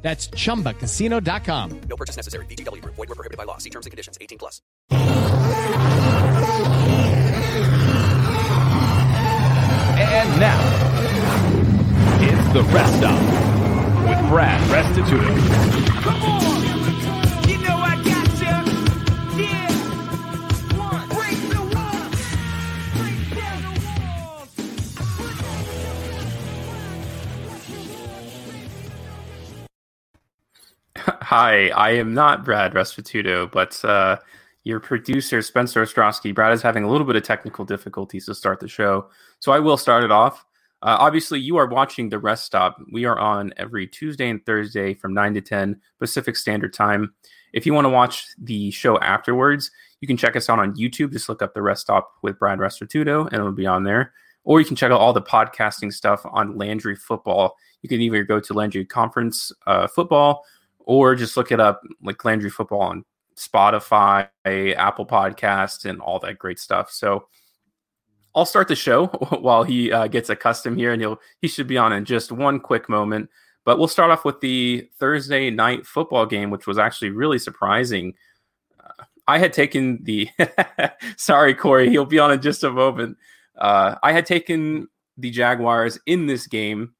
That's chumbacasino.com. No purchase necessary. VGW Group. Void were prohibited by law. See terms and conditions. 18 plus. And now, it's the rest stop with Brad Restituto. Hi, I am not Brad Restituto, but uh, your producer, Spencer Ostrowski. Brad is having a little bit of technical difficulties to start the show, so I will start it off. Uh, obviously, you are watching the rest stop. We are on every Tuesday and Thursday from 9 to 10 Pacific Standard Time. If you want to watch the show afterwards, you can check us out on YouTube. Just look up the rest stop with Brad Restituto, and it'll be on there. Or you can check out all the podcasting stuff on Landry Football. You can either go to Landry Conference uh, Football or just look it up like Landry Football on Spotify, Apple Podcast, and all that great stuff. So I'll start the show while he uh, gets accustomed here, and he'll he should be on in just one quick moment. But we'll start off with the Thursday night football game, which was actually really surprising. Uh, I had taken the sorry Corey, he'll be on in just a moment. Uh, I had taken the Jaguars in this game.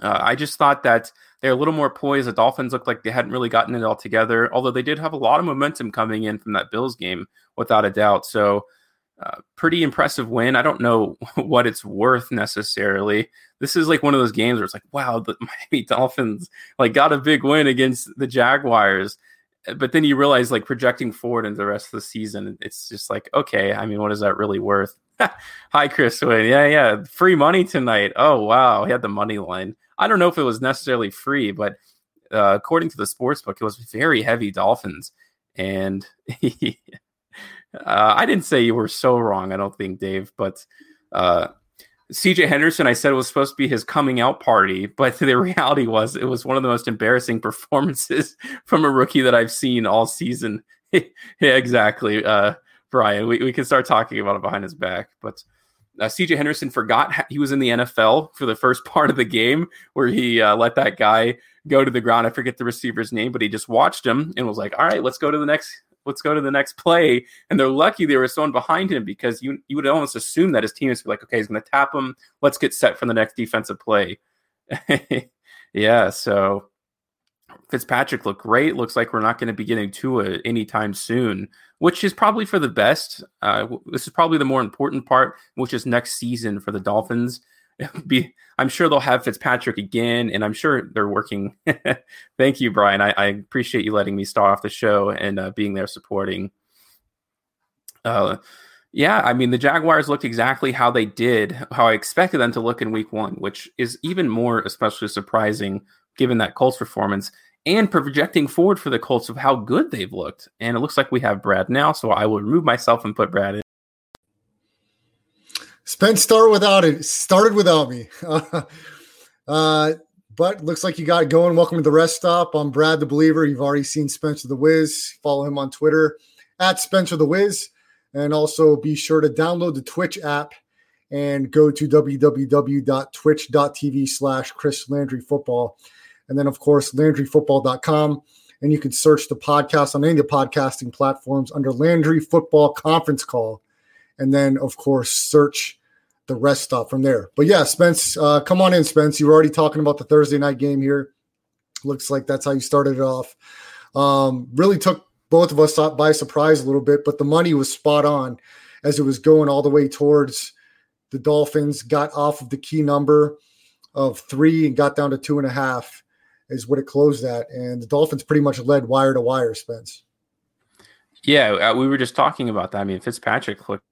Uh, I just thought that they're a little more poised. The Dolphins looked like they hadn't really gotten it all together, although they did have a lot of momentum coming in from that Bills game, without a doubt. So, uh, pretty impressive win. I don't know what it's worth necessarily. This is like one of those games where it's like, wow, the Miami Dolphins like got a big win against the Jaguars. But then you realize, like projecting forward into the rest of the season, it's just like, okay, I mean, what is that really worth? Hi, Chris Wayne. Yeah, yeah, free money tonight. Oh wow, he had the money line. I don't know if it was necessarily free, but uh, according to the sports book, it was very heavy Dolphins. And uh, I didn't say you were so wrong. I don't think, Dave, but uh, CJ Henderson, I said was supposed to be his coming out party, but the reality was it was one of the most embarrassing performances from a rookie that I've seen all season. yeah, exactly, uh, Brian. We, we can start talking about it behind his back, but uh, CJ Henderson forgot he was in the NFL for the first part of the game where he uh, let that guy go to the ground. I forget the receiver's name, but he just watched him and was like, "All right, let's go to the next. Let's go to the next play." And they're lucky there was someone behind him because you you would almost assume that his team is like, "Okay, he's going to tap him. Let's get set for the next defensive play." yeah, so Fitzpatrick looked great. Looks like we're not going to be getting Tua anytime soon, which is probably for the best. Uh, this is probably the more important part, which is next season for the Dolphins. Be, I'm sure they'll have Fitzpatrick again, and I'm sure they're working. Thank you, Brian. I, I, appreciate you letting me start off the show and uh, being there supporting. Uh, yeah, I mean the Jaguars looked exactly how they did, how I expected them to look in Week One, which is even more especially surprising given that Colts performance and projecting forward for the Colts of how good they've looked. And it looks like we have Brad now, so I will remove myself and put Brad in. Spence started without it. Started without me. uh, but looks like you got going. Welcome to the rest stop. I'm Brad the Believer. You've already seen Spencer the Wiz. Follow him on Twitter at Spencer the Wiz. And also be sure to download the Twitch app and go to www.twitch.tv slash Chris Landry Football. And then, of course, LandryFootball.com. And you can search the podcast on any of the podcasting platforms under Landry Football Conference Call. And then, of course, search the rest stop from there. But yeah, Spence, uh, come on in, Spence. You were already talking about the Thursday night game here. Looks like that's how you started it off. Um, really took both of us by surprise a little bit, but the money was spot on as it was going all the way towards the Dolphins. Got off of the key number of three and got down to two and a half is what it closed at, and the Dolphins pretty much led wire to wire. Spence. Yeah, uh, we were just talking about that. I mean, Fitzpatrick looked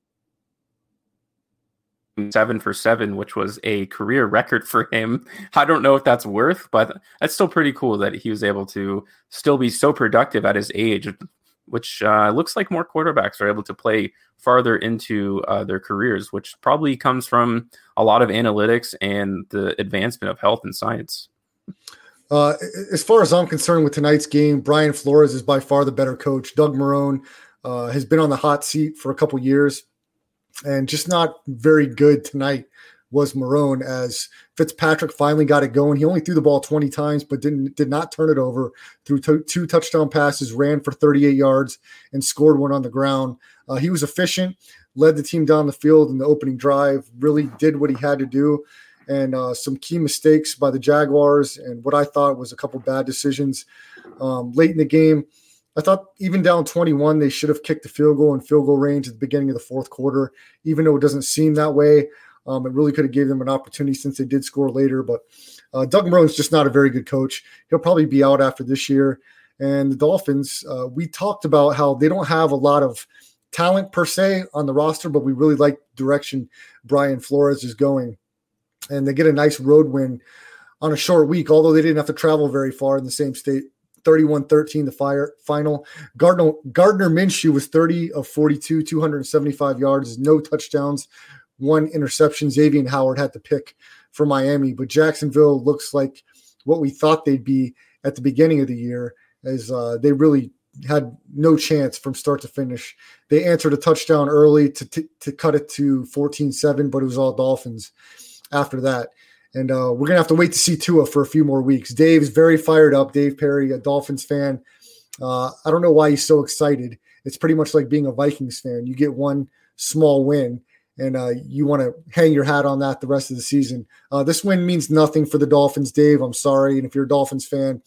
seven for seven, which was a career record for him. I don't know if that's worth, but that's still pretty cool that he was able to still be so productive at his age, which uh, looks like more quarterbacks are able to play farther into uh, their careers, which probably comes from a lot of analytics and the advancement of health and science. Uh, as far as I'm concerned with tonight's game, Brian Flores is by far the better coach. Doug Marone uh, has been on the hot seat for a couple years and just not very good tonight was Marone as Fitzpatrick finally got it going. He only threw the ball 20 times, but didn't did not turn it over. Threw two touchdown passes, ran for 38 yards, and scored one on the ground. Uh, he was efficient, led the team down the field in the opening drive. Really did what he had to do, and uh, some key mistakes by the Jaguars, and what I thought was a couple bad decisions um, late in the game. I thought even down 21, they should have kicked the field goal in field goal range at the beginning of the fourth quarter, even though it doesn't seem that way. Um, it really could have gave them an opportunity since they did score later. But uh, Doug Marone's just not a very good coach. He'll probably be out after this year. And the Dolphins, uh, we talked about how they don't have a lot of talent per se on the roster, but we really like direction Brian Flores is going. And they get a nice road win on a short week, although they didn't have to travel very far in the same state 31 13 the fire final. Gardner, Gardner Minshew was 30 of 42, 275 yards, no touchdowns, one interception. Xavier Howard had to pick for Miami, but Jacksonville looks like what we thought they'd be at the beginning of the year, as uh, they really had no chance from start to finish. They answered a touchdown early to, to, to cut it to 14 7, but it was all Dolphins after that. And uh, we're gonna have to wait to see Tua for a few more weeks. Dave's very fired up. Dave Perry, a Dolphins fan. Uh, I don't know why he's so excited. It's pretty much like being a Vikings fan. You get one small win, and uh, you want to hang your hat on that the rest of the season. Uh, this win means nothing for the Dolphins, Dave. I'm sorry, and if you're a Dolphins fan,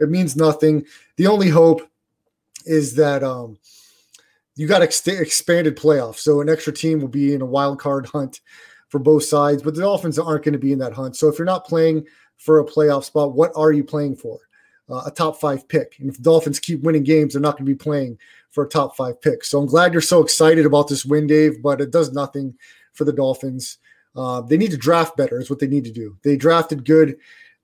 it means nothing. The only hope is that um, you got ex- expanded playoffs, so an extra team will be in a wild card hunt for both sides, but the Dolphins aren't going to be in that hunt. So if you're not playing for a playoff spot, what are you playing for? Uh, a top five pick. And if the Dolphins keep winning games, they're not going to be playing for a top five pick. So I'm glad you're so excited about this win, Dave, but it does nothing for the Dolphins. Uh, they need to draft better, is what they need to do. They drafted good,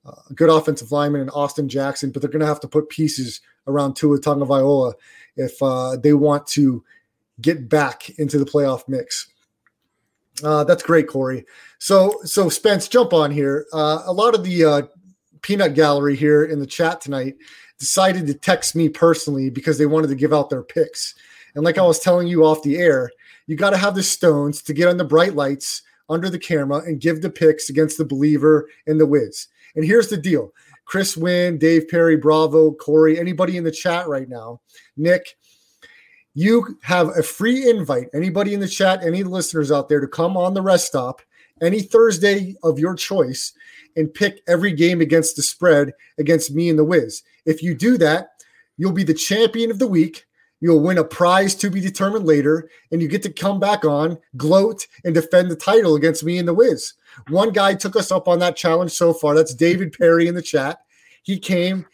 uh, good offensive lineman in Austin Jackson, but they're going to have to put pieces around Tua Tagovailoa if uh, they want to get back into the playoff mix. Uh, that's great, Corey. So, so Spence, jump on here. Uh, a lot of the uh, peanut gallery here in the chat tonight decided to text me personally because they wanted to give out their picks. And like I was telling you off the air, you got to have the stones to get on the bright lights under the camera and give the picks against the believer and the whiz. And here's the deal: Chris Wynn, Dave Perry, Bravo, Corey, anybody in the chat right now, Nick, you have a free invite. Anybody in the chat, any listeners out there, to come on the rest stop any Thursday of your choice and pick every game against the spread against me and the Wiz. If you do that, you'll be the champion of the week. You'll win a prize to be determined later, and you get to come back on, gloat, and defend the title against me and the Wiz. One guy took us up on that challenge so far. That's David Perry in the chat. He came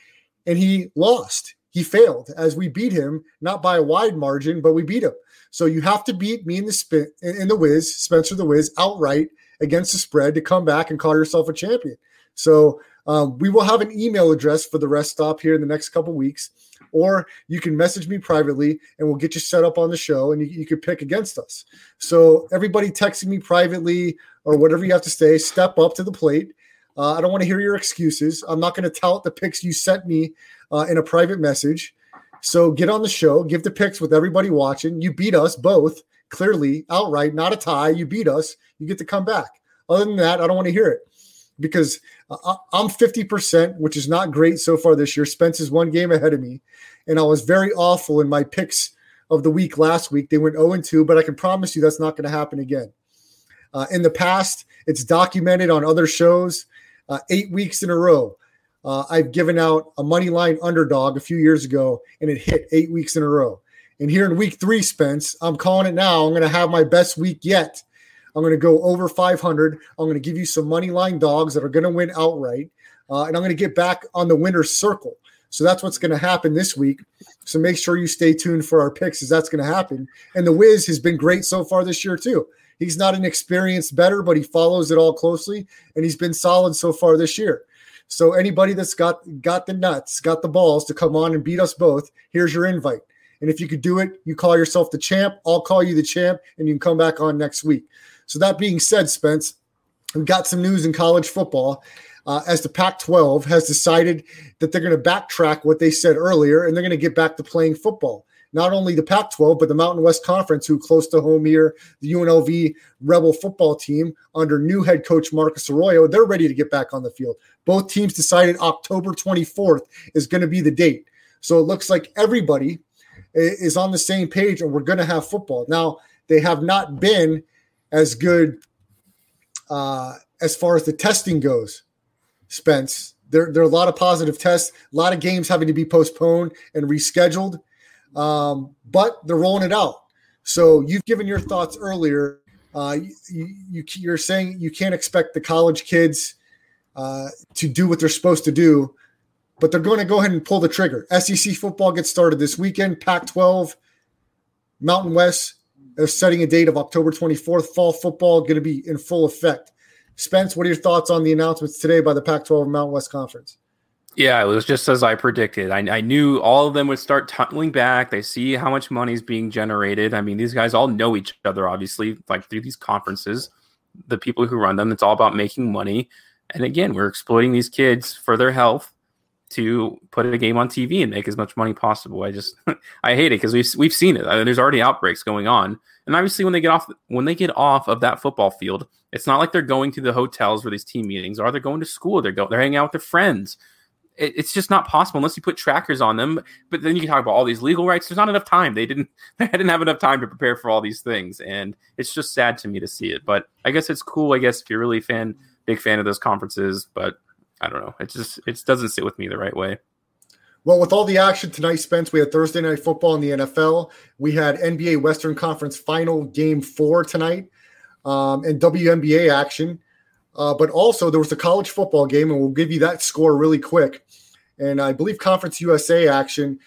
and he lost he failed as we beat him, not by a wide margin, but we beat him. So you have to beat me in the spin in the whiz, Spencer the Wiz, outright against the spread to come back and call yourself a champion. So um, we will have an email address for the rest stop here in the next couple weeks, or you can message me privately and we'll get you set up on the show and you, you can pick against us. So everybody texting me privately or whatever you have to say, step up to the plate. Uh, I don't want to hear your excuses. I'm not going to tout the picks you sent me uh, in a private message. So get on the show, give the picks with everybody watching. You beat us both clearly outright, not a tie. You beat us. You get to come back. Other than that, I don't want to hear it because I'm 50%, which is not great so far this year. Spence is one game ahead of me. And I was very awful in my picks of the week last week. They went 0 2, but I can promise you that's not going to happen again. Uh, in the past, it's documented on other shows uh, eight weeks in a row. Uh, I've given out a money line underdog a few years ago, and it hit eight weeks in a row. And here in week three, Spence, I'm calling it now. I'm going to have my best week yet. I'm going to go over 500. I'm going to give you some money line dogs that are going to win outright, uh, and I'm going to get back on the winner's circle. So that's what's going to happen this week. So make sure you stay tuned for our picks, as that's going to happen. And the Wiz has been great so far this year too. He's not an experienced better, but he follows it all closely, and he's been solid so far this year. So anybody that's got got the nuts, got the balls to come on and beat us both, here's your invite. And if you could do it, you call yourself the champ. I'll call you the champ, and you can come back on next week. So that being said, Spence, we've got some news in college football. Uh, as the Pac 12 has decided that they're going to backtrack what they said earlier and they're going to get back to playing football. Not only the Pac 12, but the Mountain West Conference, who close to home here, the UNLV Rebel football team under new head coach Marcus Arroyo, they're ready to get back on the field. Both teams decided October 24th is going to be the date. So it looks like everybody is on the same page and we're going to have football. Now, they have not been as good uh, as far as the testing goes, Spence. There, there are a lot of positive tests, a lot of games having to be postponed and rescheduled, um, but they're rolling it out. So you've given your thoughts earlier. Uh, you, you, you're saying you can't expect the college kids uh, to do what they're supposed to do, but they're going to go ahead and pull the trigger. SEC football gets started this weekend. Pac 12, Mountain West are setting a date of October 24th. Fall football going to be in full effect. Spence, what are your thoughts on the announcements today by the Pac 12 and Mountain West Conference? Yeah, it was just as I predicted. I, I knew all of them would start tunneling back. They see how much money is being generated. I mean, these guys all know each other, obviously, like through these conferences. The people who run them, it's all about making money. And again, we're exploiting these kids for their health to put a game on TV and make as much money possible. I just I hate it because we've we've seen it. There's already outbreaks going on, and obviously when they get off when they get off of that football field, it's not like they're going to the hotels where these team meetings are. They're going to school. They're go they're hanging out with their friends. It, it's just not possible unless you put trackers on them. But then you can talk about all these legal rights. There's not enough time. They didn't they didn't have enough time to prepare for all these things, and it's just sad to me to see it. But I guess it's cool. I guess if you're really fan big fan of those conferences, but I don't know. It just it doesn't sit with me the right way. Well, with all the action tonight, Spence, we had Thursday night football in the NFL. We had NBA Western Conference Final Game Four tonight, um, and WNBA action. Uh, but also there was a college football game, and we'll give you that score really quick. And I believe Conference USA action,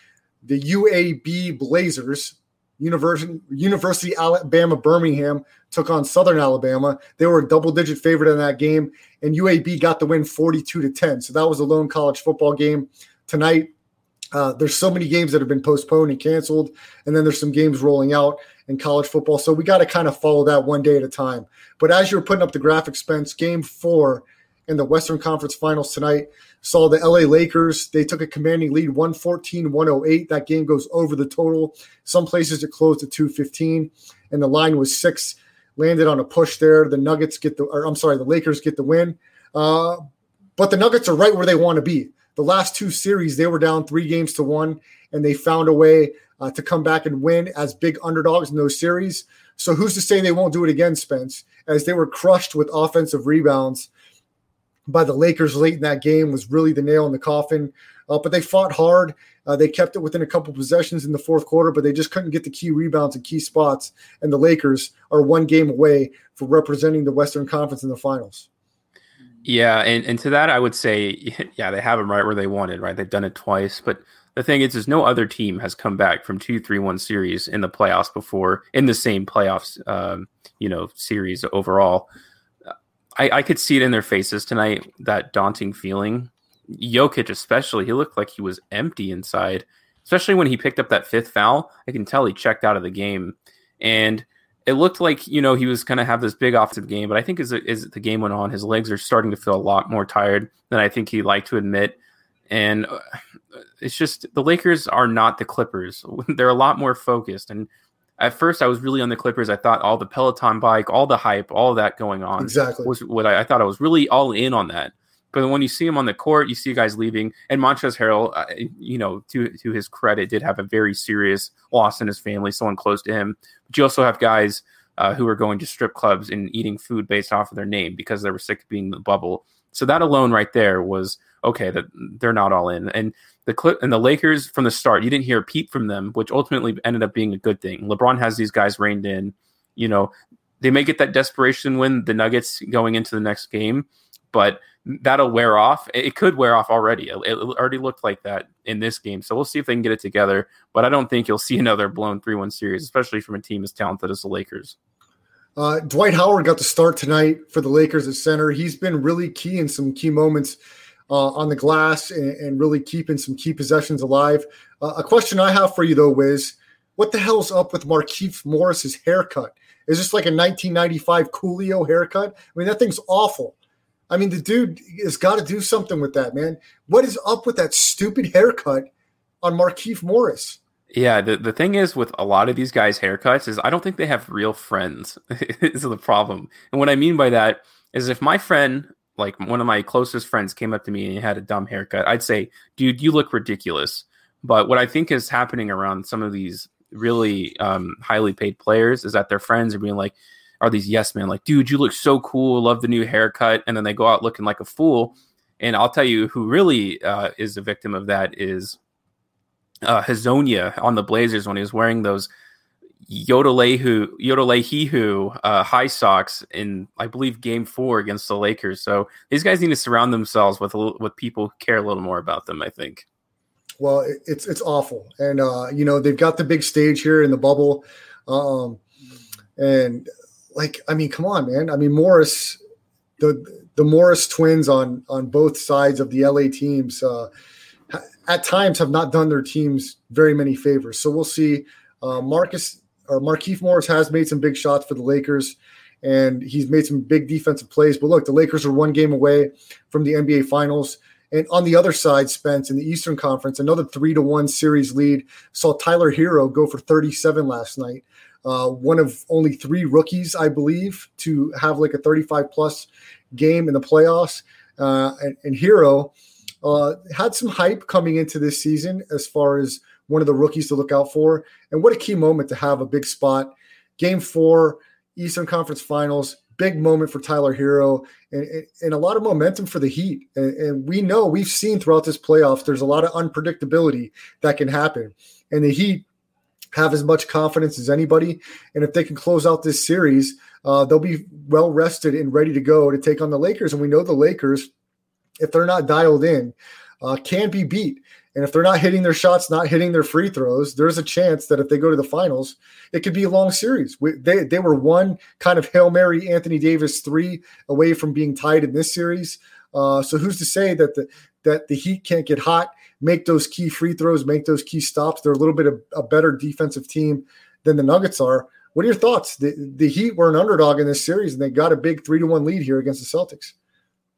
the UAB Blazers, University University Alabama Birmingham took on Southern Alabama. They were a double digit favorite in that game, and UAB got the win 42 to 10. So that was a lone college football game tonight. Uh, there's so many games that have been postponed and canceled, and then there's some games rolling out in college football. So we got to kind of follow that one day at a time. But as you're putting up the graphic, Spence, game four in the Western Conference Finals tonight saw the LA Lakers. They took a commanding lead 114 108. That game goes over the total. Some places it closed at 215, and the line was six. Landed on a push there. The Nuggets get the, or I'm sorry, the Lakers get the win. Uh, but the Nuggets are right where they want to be. The last two series, they were down three games to one, and they found a way uh, to come back and win as big underdogs in those series. So who's to say they won't do it again, Spence? As they were crushed with offensive rebounds by the Lakers late in that game was really the nail in the coffin. Uh, but they fought hard. Uh, they kept it within a couple possessions in the fourth quarter, but they just couldn't get the key rebounds and key spots. And the Lakers are one game away for representing the Western Conference in the finals. Yeah, and, and to that I would say, yeah, they have them right where they wanted, right? They've done it twice, but the thing is, is no other team has come back from two three one series in the playoffs before in the same playoffs, um, you know, series overall. I, I could see it in their faces tonight, that daunting feeling. Jokic, especially, he looked like he was empty inside, especially when he picked up that fifth foul. I can tell he checked out of the game. And it looked like, you know, he was going to have this big offensive game. But I think as, as the game went on, his legs are starting to feel a lot more tired than I think he liked to admit. And uh, it's just the Lakers are not the Clippers. They're a lot more focused. And at first I was really on the Clippers. I thought all the Peloton bike, all the hype, all that going on Exactly. was what I, I thought I was really all in on that. But when you see him on the court, you see guys leaving, and Montrezl Harrell, uh, you know, to to his credit, did have a very serious loss in his family, someone close to him. But you also have guys uh, who are going to strip clubs and eating food based off of their name because they were sick of being in the bubble. So that alone right there was okay that they're not all in. And the clip and the Lakers from the start, you didn't hear a peep from them, which ultimately ended up being a good thing. LeBron has these guys reined in. You know, they may get that desperation win, the Nuggets going into the next game, but that'll wear off. It could wear off already. It, already looked like that in this game. So we'll see if they can get it together. But I don't think you'll see another blown 3 1 series, especially from a team as talented as the Lakers. Uh, Dwight Howard got the start tonight for the Lakers at center. He's been really key in some key moments uh, on the glass and, and, really keeping some key possessions alive. Uh, a question I have for you, though, Wiz what the hell's up with Markieff Morris's haircut? Is this like a 1995 Coolio haircut? I mean, that thing's awful. I mean, the dude has got to do something with that, man. What is up with that stupid haircut on Markieff Morris? Yeah, the, the thing is with a lot of these guys' haircuts is I don't think they have real friends. is the problem. And what I mean by that is if my friend, like one of my closest friends, came up to me and he had a dumb haircut, I'd say, dude, you look ridiculous. But what I think is happening around some of these really um, highly paid players is that their friends are being like, are these yes men, like, dude, you look so cool, love the new haircut, and then they go out looking like a fool. And I'll tell you who really uh, is a victim of that is uh, Hezonja on the Blazers when he was wearing those Yodelehu uh, high socks in I believe Game Four against the Lakers. So these guys need to surround themselves with with people who care a little more about them. I think. Well, it's it's awful, and uh, you know they've got the big stage here in the bubble, um, and like I mean, come on, man. I mean Morris, the the Morris twins on on both sides of the LA teams. Uh, at times have not done their teams very many favors. So we'll see. Uh, Marcus or Markieff Morris has made some big shots for the Lakers, and he's made some big defensive plays. But look, the Lakers are one game away from the NBA Finals. And on the other side, Spence in the Eastern Conference, another three to one series lead. Saw Tyler Herro go for 37 last night. Uh, one of only three rookies, I believe, to have like a 35 plus game in the playoffs. Uh, and, and Herro uh, had some hype coming into this season as far as one of the rookies to look out for. And what a key moment to have a big spot. Game four, Eastern Conference Finals, big moment for Tyler Herro and, and a lot of momentum for the Heat. And, and, we know we've seen throughout this playoffs, there's a lot of unpredictability that can happen. And the Heat have as much confidence as anybody. And if they can close out this series, uh, they'll be well rested and ready to go to take on the Lakers. And we know the Lakers if they're not dialed in, uh, can be beat. And if they're not hitting their shots, not hitting their free throws, there's a chance that if they go to the finals, it could be a long series. We, they, they were one kind of Hail Mary Anthony Davis three away from being tied in this series. Uh, so who's to say that the that the Heat can't get hot, make those key free throws, make those key stops? They're a little bit of a better defensive team than the Nuggets are. What are your thoughts? The, the Heat were an underdog in this series, and they got a big three to one lead here against the Celtics.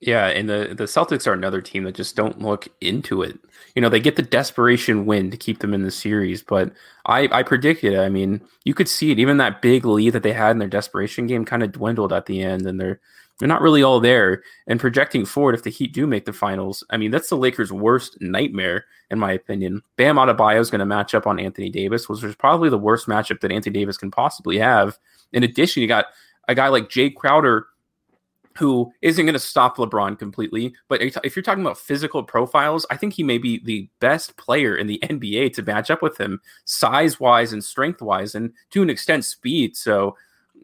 Yeah, and the the Celtics are another team that just don't look into it. You know, they get the desperation win to keep them in the series, but I I predicted. I mean, you could see it. Even that big lead that they had in their desperation game kind of dwindled at the end, and they're they're not really all there. And projecting forward, if the Heat do make the finals, I mean, that's the Lakers' worst nightmare, in my opinion. Bam Adebayo is going to match up on Anthony Davis, which is probably the worst matchup that Anthony Davis can possibly have. In addition, you got a guy like Jae Crowder who isn't going to stop LeBron completely. But if you're talking about physical profiles, I think he may be the best player in the NBA to match up with him, size wise and strength wise, and to an extent, speed. So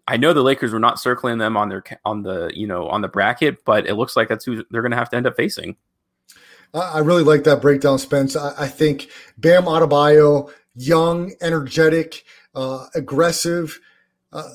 I know the Lakers were not circling them on their on the you know on the bracket, but it looks like that's who they're going to have to end up facing. I really like that breakdown, Spence. I, think Bam Adebayo, young, energetic, uh, aggressive. Uh,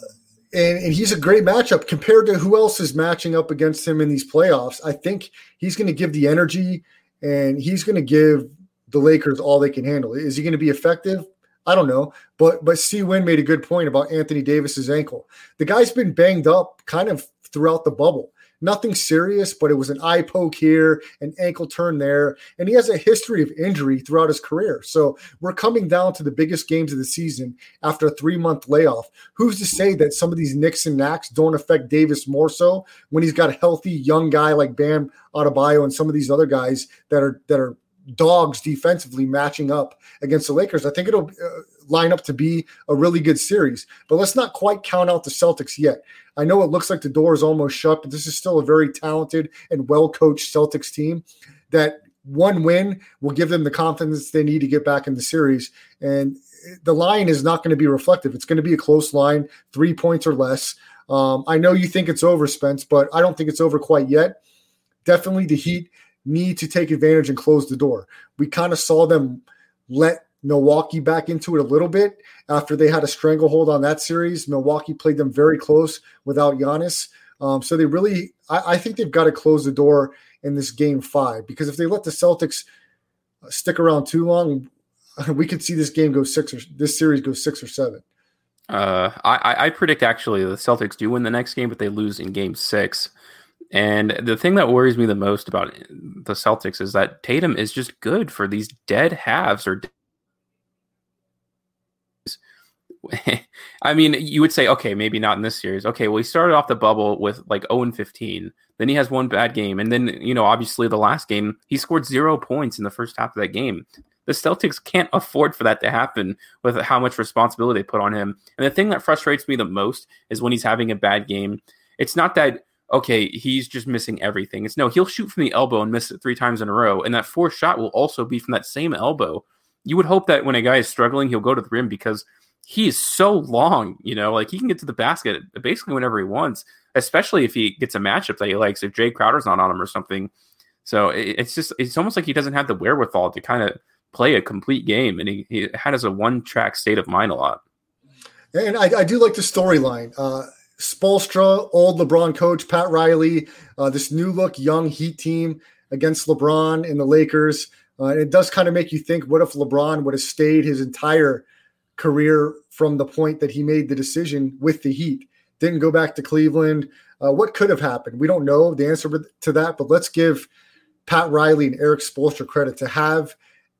and, and he's a great matchup compared to who else is matching up against him in these playoffs. I think he's going to give the energy and he's going to give the Lakers all they can handle. Is he going to be effective? I don't know, but but C Win made a good point about Anthony Davis's ankle. The guy's been banged up kind of throughout the bubble. Nothing serious, but it was an eye poke here, an ankle turn there, and he has a history of injury throughout his career. So we're coming down to the biggest games of the season after a three month layoff. Who's to say that some of these nicks and knacks don't affect Davis more so when he's got a healthy young guy like Bam Adebayo and some of these other guys that are that are dogs defensively matching up against the Lakers. I think it'll uh, line up to be a really good series. But let's not quite count out the Celtics yet. I know it looks like the door is almost shut, but this is still a very talented and well coached Celtics team that one win will give them the confidence they need to get back in the series. And the line is not going to be reflective. It's going to be a close line, three points or less. Um, I know you think it's over, Spence, but I don't think it's over quite yet. Definitely the Heat need to take advantage and close the door. We kind of saw them let Milwaukee back into it a little bit after they had a stranglehold on that series. Milwaukee played them very close without Giannis. Um, so they really, I, I think they've got to close the door in this game five because if they let the Celtics stick around too long, we could see this game go six or this series go six or seven. Uh, I, I predict actually the Celtics do win the next game, but they lose in game six. And the thing that worries me the most about the Celtics is that Tatum is just good for these dead halves or I mean, you would say, okay, maybe not in this series. Okay, well, he started off the bubble with like 0 and 15. Then he has one bad game. And then, you know, obviously the last game, he scored zero points in the first half of that game. The Celtics can't afford for that to happen with how much responsibility they put on him. And the thing that frustrates me the most is when he's having a bad game. It's not that, okay, he's just missing everything. It's no, he'll shoot from the elbow and miss it three times in a row. And that fourth shot will also be from that same elbow. You would hope that when a guy is struggling, he'll go to the rim because he is so long, you know, like he can get to the basket basically whenever he wants, especially if he gets a matchup that he likes, if Jae Crowder's not on him or something. So it, it's just, it's almost like he doesn't have the wherewithal to kind of play a complete game. And he, he has a one track state of mind a lot. And I, I do like the storyline. Uh, Spoelstra, old LeBron coach, Pat Riley, uh, this new look young Heat team against LeBron and the Lakers. Uh, it does kind of make you think what if LeBron would have stayed his entire career from the point that he made the decision with the Heat. Didn't go back to Cleveland. Uh, what could have happened? We don't know the answer to that, but let's give Pat Riley and Erik Spoelstra credit to have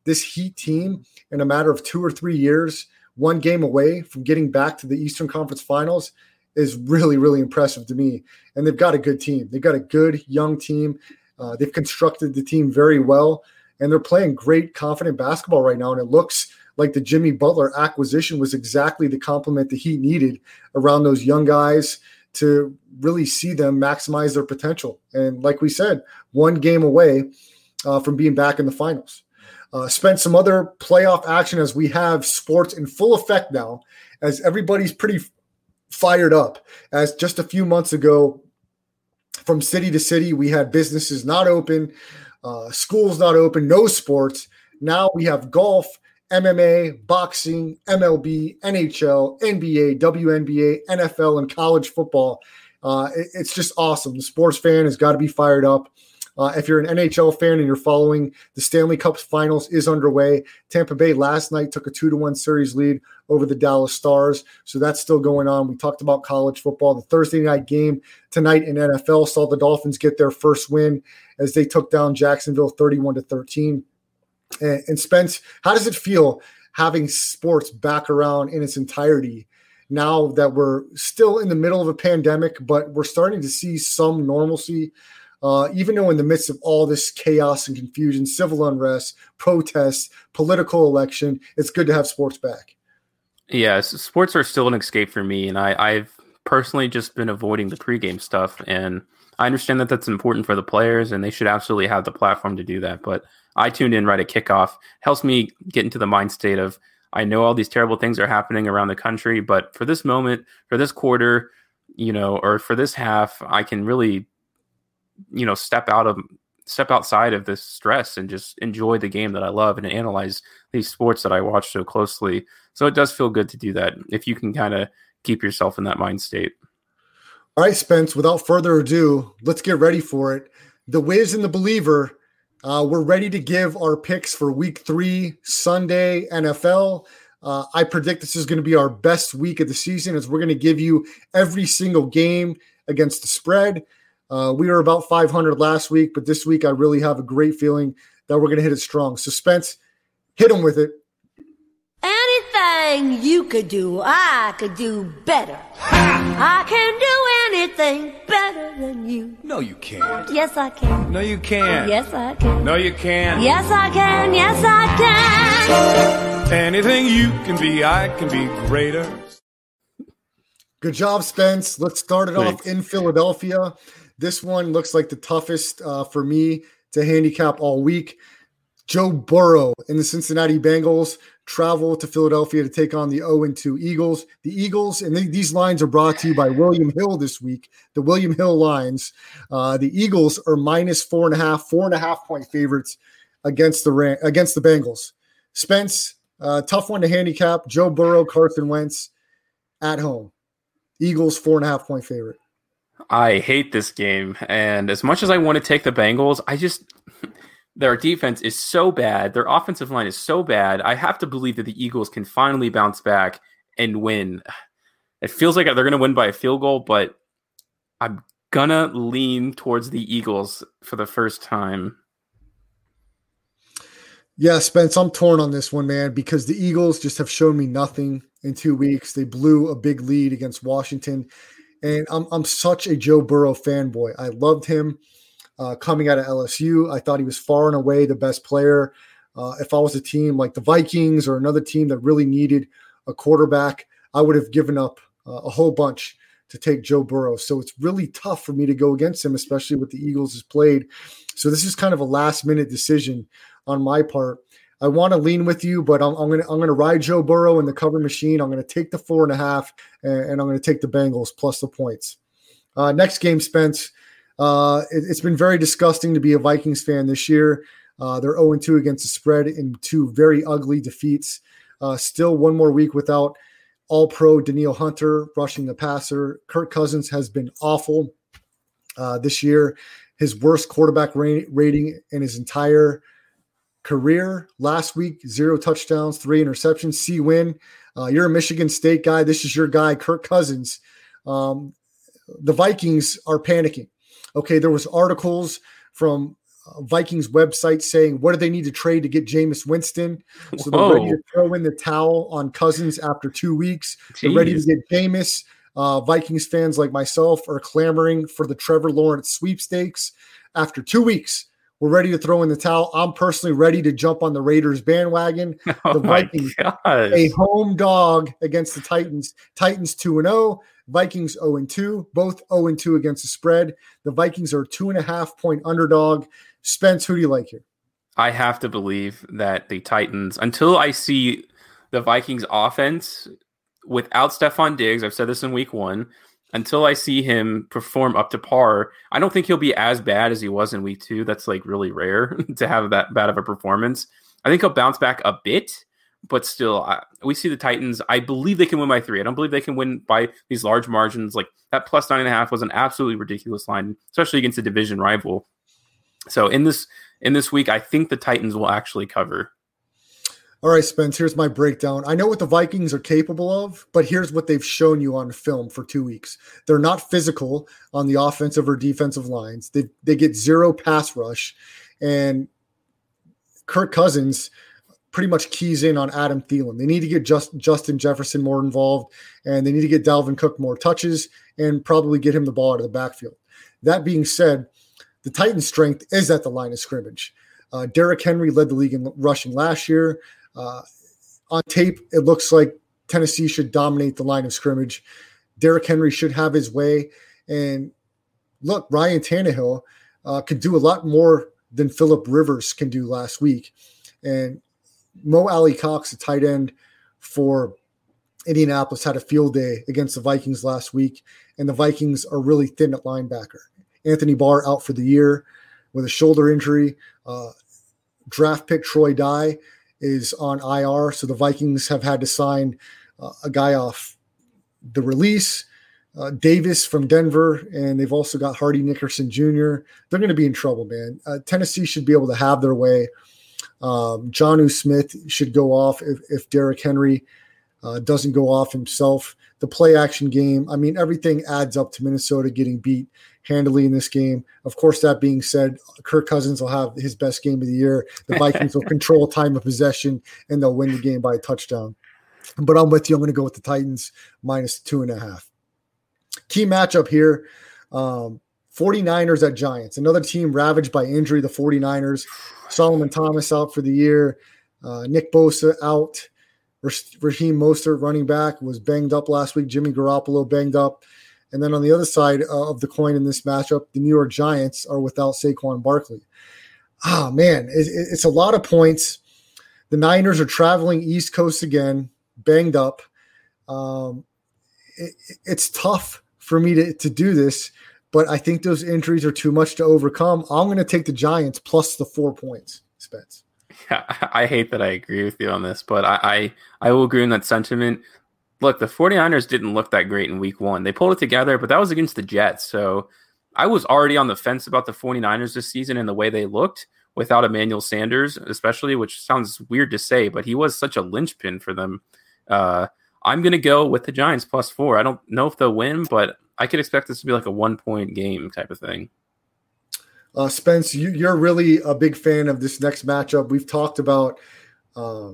this Heat team in a matter of two or three years, one game away from getting back to the Eastern Conference Finals is really, really impressive to me. And they've got a good team. They've got a good young team. Uh, they've constructed the team very well, and they're playing great, confident basketball right now. And it looks like the Jimmy Butler acquisition was exactly the complement the Heat needed around those young guys to really see them maximize their potential. And like we said, one game away uh, from being back in the finals. Uh, spent some other playoff action as we have sports in full effect now, as everybody's pretty fired up. As just a few months ago, from city to city, we had businesses not open, uh, schools not open, no sports. Now we have golf MMA, boxing, MLB, NHL, NBA, WNBA, NFL, and college football. Uh, it, it's just awesome. The sports fan has got to be fired up. Uh, if you're an NHL fan and you're following, the Stanley Cup Finals is underway. Tampa Bay last night took a two to one series lead over the Dallas Stars, so that's still going on. We talked about college football. The Thursday night game tonight in NFL saw the Dolphins get their first win as they took down Jacksonville 31 to 13. And, and Spence, how does it feel having sports back around in its entirety now that we're still in the middle of a pandemic, but we're starting to see some normalcy? Uh, even though in the midst of all this chaos and confusion, civil unrest, protests, political election, it's good to have sports back. Yes, sports are still an escape for me, and I, I've personally just been avoiding the pregame stuff. And I understand that that's important for the players, and they should absolutely have the platform to do that. But I tuned in right at kickoff. Helps me get into the mind state of I know all these terrible things are happening around the country, but for this moment, for this quarter, you know, or for this half, I can really, you know, step out of step outside of this stress and just enjoy the game that I love and analyze these sports that I watch so closely. So it does feel good to do that if you can kind of keep yourself in that mind state. All right, Spence, without further ado, let's get ready for it. The Wiz and the Believer uh, we're ready to give our picks for week three, Sunday, NFL. Uh, I predict this is going to be our best week of the season as we're going to give you every single game against the spread. Uh, we were about 500 last week, but this week I really have a great feeling that we're going to hit it strong. Suspense, hit them with it. Anything you could do, I could do better. I can do anything better than you. No, you can't. Yes, I can. No, you can't. Yes, I can. No, you can't. Yes, I can. Yes, I can. Anything you can be, I can be greater. Good job, Spence. Let's start it Thanks. off in Philadelphia. This one looks like the toughest uh, for me to handicap all week. Joe Burrow and the Cincinnati Bengals travel to Philadelphia to take on the 0 2 Eagles. The Eagles, and th- these lines are brought to you by William Hill this week. The William Hill lines. Uh, the Eagles are minus four and a half, four and a half point favorites against the against the Bengals. Spence, uh, tough one to handicap. Joe Burrow, Carson Wentz at home. Eagles four and a half point favorite. I hate this game, and as much as I want to take the Bengals, I just their defense is so bad. Their offensive line is so bad. I have to believe that the Eagles can finally bounce back and win. It feels like they're going to win by a field goal, but I'm gonna lean towards the Eagles for the first time. Yeah, Spence, I'm torn on this one, man, because the Eagles just have shown me nothing in two weeks. They blew a big lead against Washington. And I'm, I'm such a Joe Burrow fanboy. I loved him uh, coming out of LSU. I thought he was far and away the best player. Uh, if I was a team like the Vikings or another team that really needed a quarterback, I would have given up uh, a whole bunch to take Joe Burrow. So it's really tough for me to go against him, especially with the Eagles has played. So this is kind of a last minute decision on my part. I want to lean with you, but I'm, I'm gonna I'm gonna ride Joe Burrow in the cover machine. I'm gonna take the four and a half, and, and I'm gonna take the Bengals plus the points. Uh, next game, Spence. Uh, it, has been very disgusting to be a Vikings fan this year. Uh, they're 0 2 against the spread in two very ugly defeats. Uh, still one more week without All Pro Danielle Hunter rushing the passer. Kirk Cousins has been awful uh, this year. His worst quarterback ra- rating in his entire career last week zero touchdowns three interceptions c win uh, you're a michigan state guy this is your guy kirk cousins um, the vikings are panicking okay there was articles from uh, vikings website saying what do they need to trade to get Jameis winston so they're ready to throw in the towel on cousins after two weeks they're ready to get Jameis. Uh, Vikings fans like myself are clamoring for the Trevor Lawrence sweepstakes. After two weeks, we're ready to throw in the towel. I'm personally ready to jump on the Raiders bandwagon. Oh The Vikings. A home dog against the Titans. Titans 2 and 0, Vikings 0 and 2, both 0 and 2 against the spread. The Vikings are two and a half point underdog. Spence, who do you like here? I have to believe that the Titans, until I see the Vikings offense without Stefon Diggs, I've said this in week one, until I see him perform up to par, I don't think he'll be as bad as he was in week two. That's like really rare to have that bad of a performance. I think he'll bounce back a bit, but still, I, we see the Titans. I believe they can win by three. I don't believe they can win by these large margins. Like that plus nine and a half was an absolutely ridiculous line, especially against a division rival. So in this in this week, I think the Titans will actually cover. All right, Spence, here's my breakdown. I know what the Vikings are capable of, but here's what they've shown you on film for two weeks. They're not physical on the offensive or defensive lines. They, they get zero pass rush, and Kirk Cousins pretty much keys in on Adam Thielen. They need to get just, Justin Jefferson more involved, and they need to get Dalvin Cook more touches and probably get him the ball out of the backfield. That being said, the Titans' strength is at the line of scrimmage. Uh, Derrick Henry led the league in rushing last year. Uh, on tape, it looks like Tennessee should dominate the line of scrimmage. Derrick Henry should have his way. And look, Ryan Tannehill uh, could do a lot more than Philip Rivers can do last week. And Mo Alie-Cox, a tight end for Indianapolis, had a field day against the Vikings last week. And the Vikings are really thin at linebacker. Anthony Barr out for the year with a shoulder injury. Uh, draft pick Troy Dye is on IR, so the Vikings have had to sign uh, a guy off the release. Uh, Davis from Denver, and they've also got Hardy Nickerson Jr. They're going to be in trouble, man. Uh, Tennessee should be able to have their way. Um, Jonnu Smith should go off if, if Derrick Henry uh, doesn't go off himself. The play action game, I mean, everything adds up to Minnesota getting beat handily in this game. Of course, that being said, Kirk Cousins will have his best game of the year. The Vikings will control time of possession and they'll win the game by a touchdown. But I'm with you. I'm going to go with the Titans minus two and a half. Key matchup here um, 49ers at Giants. Another team ravaged by injury, the 49ers. Solomon Thomas out for the year. Uh, Nick Bosa out. Raheem Mostert, running back, was banged up last week. Jimmy Garoppolo banged up. And then on the other side uh, of the coin in this matchup, the New York Giants are without Saquon Barkley. Ah, man, it, it, it's a lot of points. The Niners are traveling East Coast again, banged up. Um, it, it's tough for me to, to do this, but I think those injuries are too much to overcome. I'm going to take the Giants plus the four points, Spence. Yeah, I hate that I agree with you on this, but I, I, I will agree in that sentiment. Look, the 49ers didn't look that great in week one. They pulled it together, but that was against the Jets. So I was already on the fence about the 49ers this season and the way they looked without Emmanuel Sanders, especially, which sounds weird to say, but he was such a linchpin for them. Uh, I'm going to go with the Giants plus four. I don't know if they'll win, but I could expect this to be like a one point game type of thing. Uh, Spence, you, you're really a big fan of this next matchup. We've talked about uh,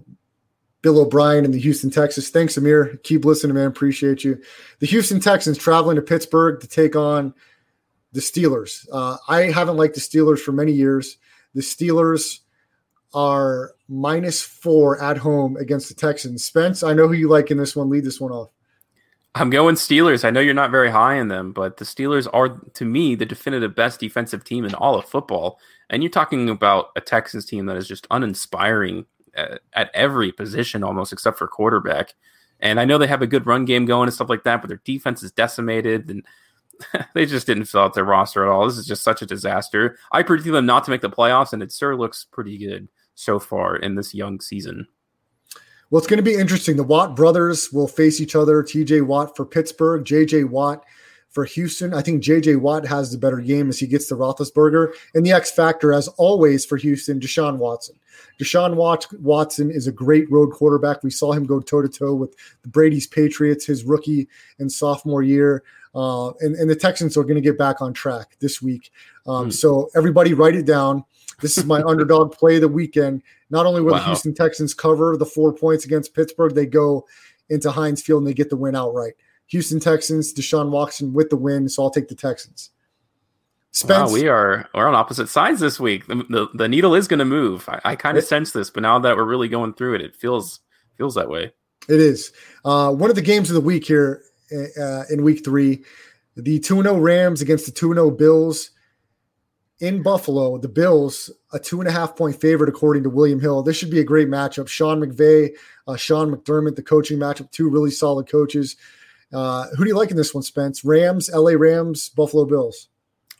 Bill O'Brien and the Houston Texans. Thanks, Amir. Keep listening, man. Appreciate you. The Houston Texans traveling to Pittsburgh to take on the Steelers. Uh, I haven't liked the Steelers for many years. The Steelers are minus four at home against the Texans. Spence, I know who you like in this one. Lead this one off. I'm going Steelers. I know you're not very high in them, but the Steelers are, to me, the definitive best defensive team in all of football. And you're talking about a Texans team that is just uninspiring at, at every position, almost except for quarterback. And I know they have a good run game going and stuff like that, but their defense is decimated and they just didn't fill out their roster at all. This is just such a disaster. I predict them not to make the playoffs, and it sure looks pretty good so far in this young season. Well, it's going to be interesting. The Watt brothers will face each other. TJ Watt for Pittsburgh, JJ Watt for Houston. I think JJ Watt has the better game as he gets the Roethlisberger. And the X factor, as always, for Houston, Deshaun Watson. Deshaun Watson is a great road quarterback. We saw him go toe to toe with the Brady's Patriots his rookie and sophomore year. Uh, and, and the Texans are going to get back on track this week. Um, mm. So everybody write it down. This is my underdog play of the weekend. Not only will wow. the Houston Texans cover the four points against Pittsburgh, they go into Heinz Field and they get the win outright. Houston Texans, Deshaun Watson with the win, so I'll take the Texans. Spence, wow, we are we're on opposite sides this week. The, the, the needle is going to move. I, I kind of sense this, but now that we're really going through it, it feels feels that way. It is uh, one of the games of the week here uh, in Week Three. The two 0 Rams against the two 0 Bills in Buffalo, the Bills, a two and a half point favorite, according to William Hill. This should be a great matchup. Sean McVay, uh, Sean McDermott, the coaching matchup, two really solid coaches. Uh, who do you like in this one, Spence? Rams, LA Rams, Buffalo Bills.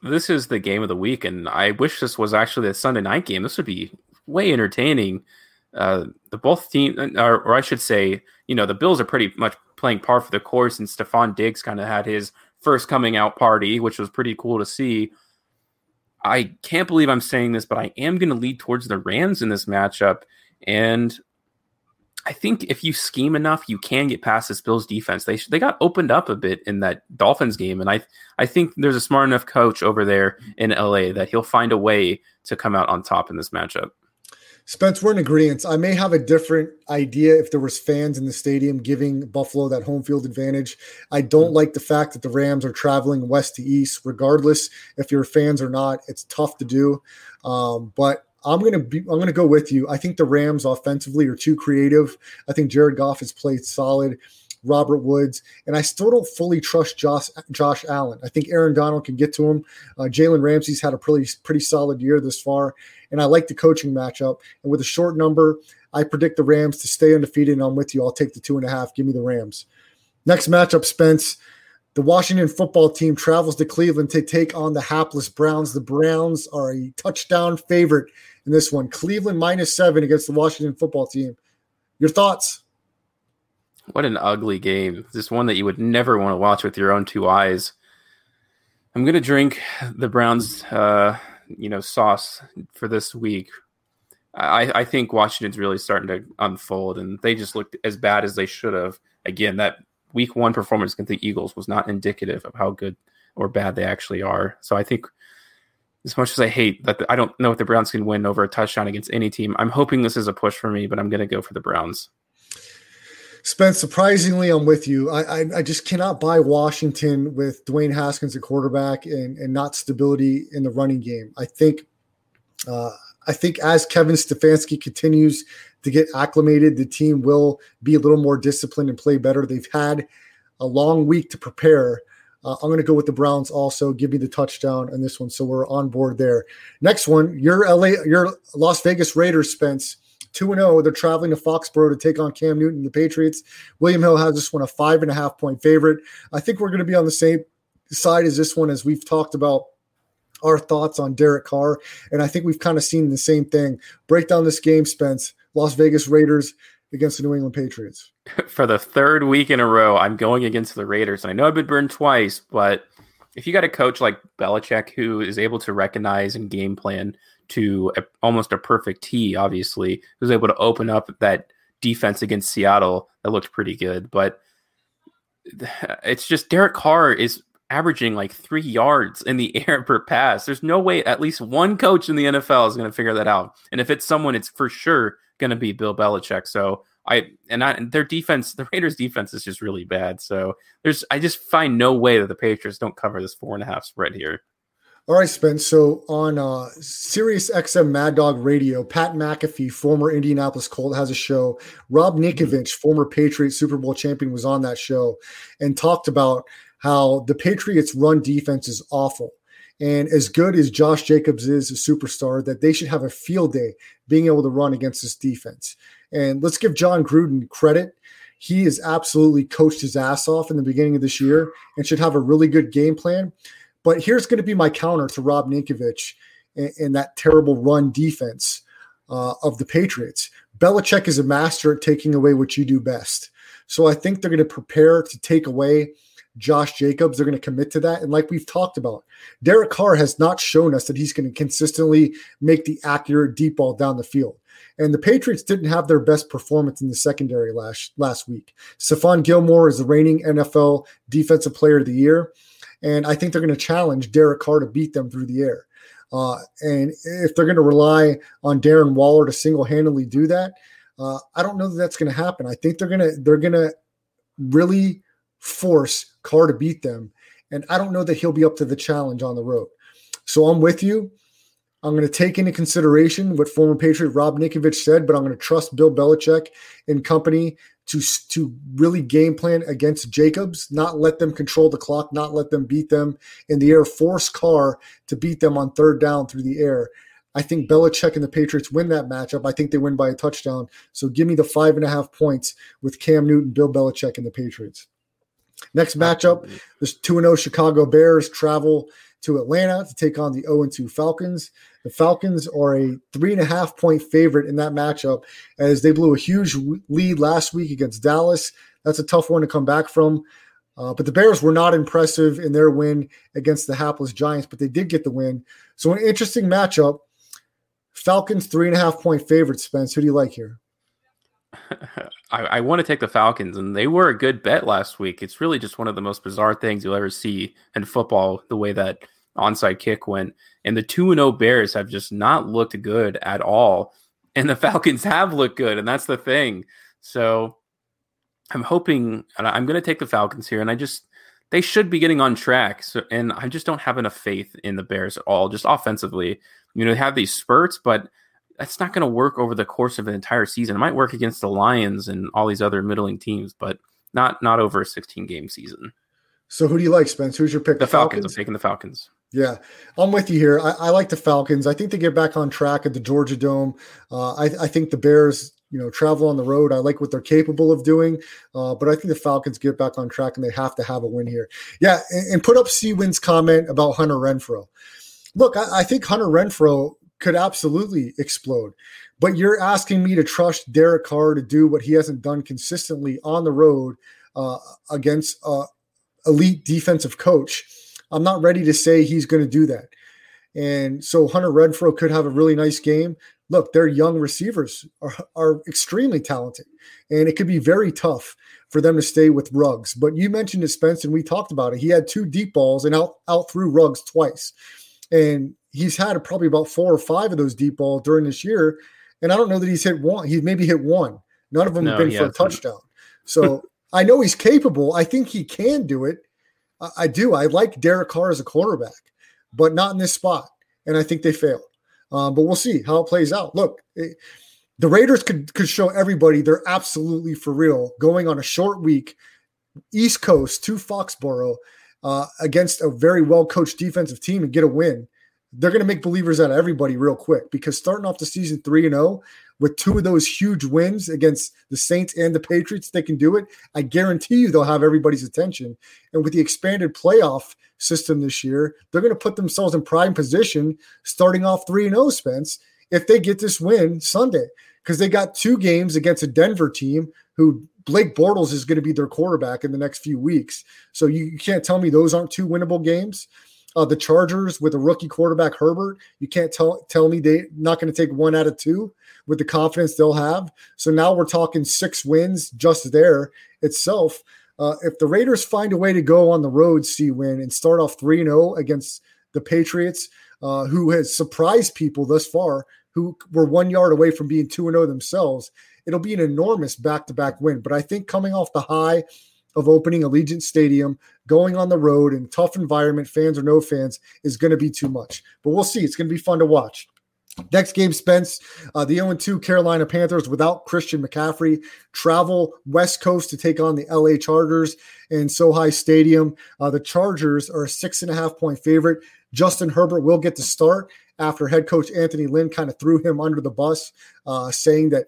This is the game of the week, and I wish this was actually a Sunday night game. This would be way entertaining. Uh, the both team, or, or I should say, you know, the Bills are pretty much playing par for the course, and Stefon Diggs kind of had his first coming out party, which was pretty cool to see. I can't believe I'm saying this, but I am going to lead towards the Rams in this matchup. And I think if you scheme enough, you can get past this Bills defense. They they got opened up a bit in that Dolphins game, and I I think there's a smart enough coach over there in LA that he'll find a way to come out on top in this matchup. Spence, we're in agreement. I may have a different idea if there was fans in the stadium giving Buffalo that home field advantage. I don't like the fact that the Rams are traveling west to east, regardless if you're fans or not. It's tough to do, um, but I'm gonna be I'm gonna go with you. I think the Rams offensively are too creative. I think Jared Goff has played solid. Robert Woods, and I still don't fully trust Josh Josh Allen. I think Aaron Donald can get to him. Uh, Jalen Ramsey's had a pretty pretty solid year this far, and I like the coaching matchup. And with a short number, I predict the Rams to stay undefeated. And I'm with you. I'll take the two and a half. Give me the Rams. Next matchup, Spence. The Washington football team travels to Cleveland to take on the hapless Browns. The Browns are a touchdown favorite in this one. Cleveland minus seven against the Washington football team. Your thoughts? What an ugly game. This one that you would never want to watch with your own two eyes. I'm going to drink the Browns, uh, you know, sauce for this week. I, I think Washington's really starting to unfold, and they just looked as bad as they should have. Again, that week one performance against the Eagles was not indicative of how good or bad they actually are. So I think, as much as I hate that, I don't know if the Browns can win over a touchdown against any team. I'm hoping this is a push for me, but I'm going to go for the Browns. Spence, surprisingly, I'm with you. I, I, I just cannot buy Washington with Dwayne Haskins at quarterback and and not stability in the running game. I think uh, I think as Kevin Stefanski continues to get acclimated. The team will be a little more disciplined and play better. They've had a long week to prepare. Uh, I'm going to go with the Browns also. Give me the touchdown on this one, so we're on board there. Next one, your LA, your Las Vegas Raiders, Spence. 2 0. They're traveling to Foxborough to take on Cam Newton and the Patriots. William Hill has this one a five and a half point favorite. I think we're going to be on the same side as this one as we've talked about our thoughts on Derek Carr. And I think we've kind of seen the same thing. Break down this game, Spence. Las Vegas Raiders against the New England Patriots. For the third week in a row, I'm going against the Raiders. And I know I've been burned twice, but if you got a coach like Belichick who is able to recognize and game plan to a, almost a perfect T, obviously, who's able to open up that defense against Seattle that looked pretty good. But it's just Derek Carr is averaging like three yards in the air per pass. There's no way at least one coach in the NFL is going to figure that out. And if it's someone, it's for sure going to be Bill Belichick. So I and I, their defense, the Raiders' defense is just really bad. So there's I just find no way that the Patriots don't cover this four and a half spread here. All right, Spence. So on uh, Sirius XM Mad Dog Radio, Pat McAfee, former Indianapolis Colt, has a show. Rob Ninkovich, former Patriot Super Bowl champion, was on that show and talked about how the Patriots' run defense is awful. And as good as Josh Jacobs is a superstar, that they should have a field day being able to run against this defense. And let's give Jon Gruden credit. He has absolutely coached his ass off in the beginning of this year and should have a really good game plan. But here's going to be my counter to Rob Ninkovich and, and that terrible run defense uh, of the Patriots. Belichick is a master at taking away what you do best. So I think they're going to prepare to take away Josh Jacobs. They're going to commit to that. And like we've talked about, Derek Carr has not shown us that he's going to consistently make the accurate deep ball down the field. And the Patriots didn't have their best performance in the secondary last last week. Stephon Gilmore is the reigning NFL Defensive Player of the Year. And I think they're going to challenge Derek Carr to beat them through the air. Uh, and if they're going to rely on Darren Waller to single handedly do that, uh, I don't know that that's going to happen. I think they're going to they're going to really force Carr to beat them, and I don't know that he'll be up to the challenge on the road. So I'm with you. I'm going to take into consideration what former Patriot Rob Ninkovich said, but I'm going to trust Bill Belichick and company to to really game plan against Jacobs, not let them control the clock, not let them beat them in the air, force Carr to beat them on third down through the air. I think Belichick and the Patriots win that matchup. I think they win by a touchdown. So give me the five and a half points with Cam Newton, Bill Belichick, and the Patriots. Next matchup, the 2 0 Chicago Bears travel to Atlanta to take on the 0 2 Falcons. The Falcons are a three and a half point favorite in that matchup as they blew a huge lead last week against Dallas. That's a tough one to come back from. Uh, but the Bears were not impressive in their win against the hapless Giants, but they did get the win. So, an interesting matchup. Falcons three and a half point favorite. Spence, who do you like here? I, I want to take the Falcons, and they were a good bet last week. It's really just one of the most bizarre things you'll ever see in football, the way that onside kick went. And the 2 0 Bears have just not looked good at all. And the Falcons have looked good, and that's the thing. So I'm hoping, I'm going to take the Falcons here, and I just, they should be getting on track. So, and I just don't have enough faith in the Bears at all, just offensively. You know, they have these spurts, but that's not going to work over the course of an entire season. It might work against the Lions and all these other middling teams, but not not over a 16 game season. So who do you like, Spence? Who's your pick? The, Falcons. Falcons. I'm taking the Falcons. Yeah, I'm with you here. I, I, like the Falcons. I think they get back on track at the Georgia Dome. Uh, I, I, think the Bears, you know, travel on the road. I like what they're capable of doing, uh, but I think the Falcons get back on track and they have to have a win here. Yeah, and, and put up C Win's comment about Hunter Renfrow. Look, I, I think Hunter Renfrow could absolutely explode. But you're asking me to trust Derek Carr to do what he hasn't done consistently on the road uh, against a elite defensive coach. I'm not ready to say he's going to do that. And so Hunter Renfrow could have a really nice game. Look, their young receivers are, are extremely talented, and it could be very tough for them to stay with Ruggs. But you mentioned it, Spence, and we talked about it. He had two deep balls and out out through Ruggs twice. And he's had probably about four or five of those deep balls during this year, and I don't know that he's hit one. He's maybe hit one. None of them no, have been for a touchdown. So I know he's capable. I think he can do it. I, I do. I like Derek Carr as a quarterback, but not in this spot. And I think they failed. Um, but we'll see how it plays out. Look, it, the Raiders could could show everybody they're absolutely for real going on a short week, East Coast to Foxborough uh, against a very well coached defensive team and get a win. They're going to make believers out of everybody real quick because starting off the season three and zero with two of those huge wins against the Saints and the Patriots, they can do it. I guarantee you they'll have everybody's attention. And with the expanded playoff system this year, they're going to put themselves in prime position starting off 3 0, Spence, if they get this win Sunday, because they got two games against a Denver team who Blake Bortles is going to be their quarterback in the next few weeks. So you, you can't tell me those aren't two winnable games. Uh, the Chargers with a rookie quarterback Herbert, you can't tell tell me they're not going to take one out of two with the confidence they'll have. So now we're talking six wins just there itself. Uh, if the Raiders find a way to go on the road, see win and start off 3 0 against the Patriots, uh, who has surprised people thus far, who were one yard away from being 2 0 themselves, it'll be an enormous back to back win. But I think coming off the high of opening Allegiant Stadium, going on the road in tough environment, fans or no fans, is going to be too much. But we'll see. It's going to be fun to watch. Next game, Spence, uh, the 0 2 Carolina Panthers without Christian McCaffrey travel West Coast to take on the LA Chargers in SoFi Stadium. Uh, the Chargers are a six and a half point favorite. Justin Herbert will get to start after head coach Anthony Lynn kind of threw him under the bus, uh, saying that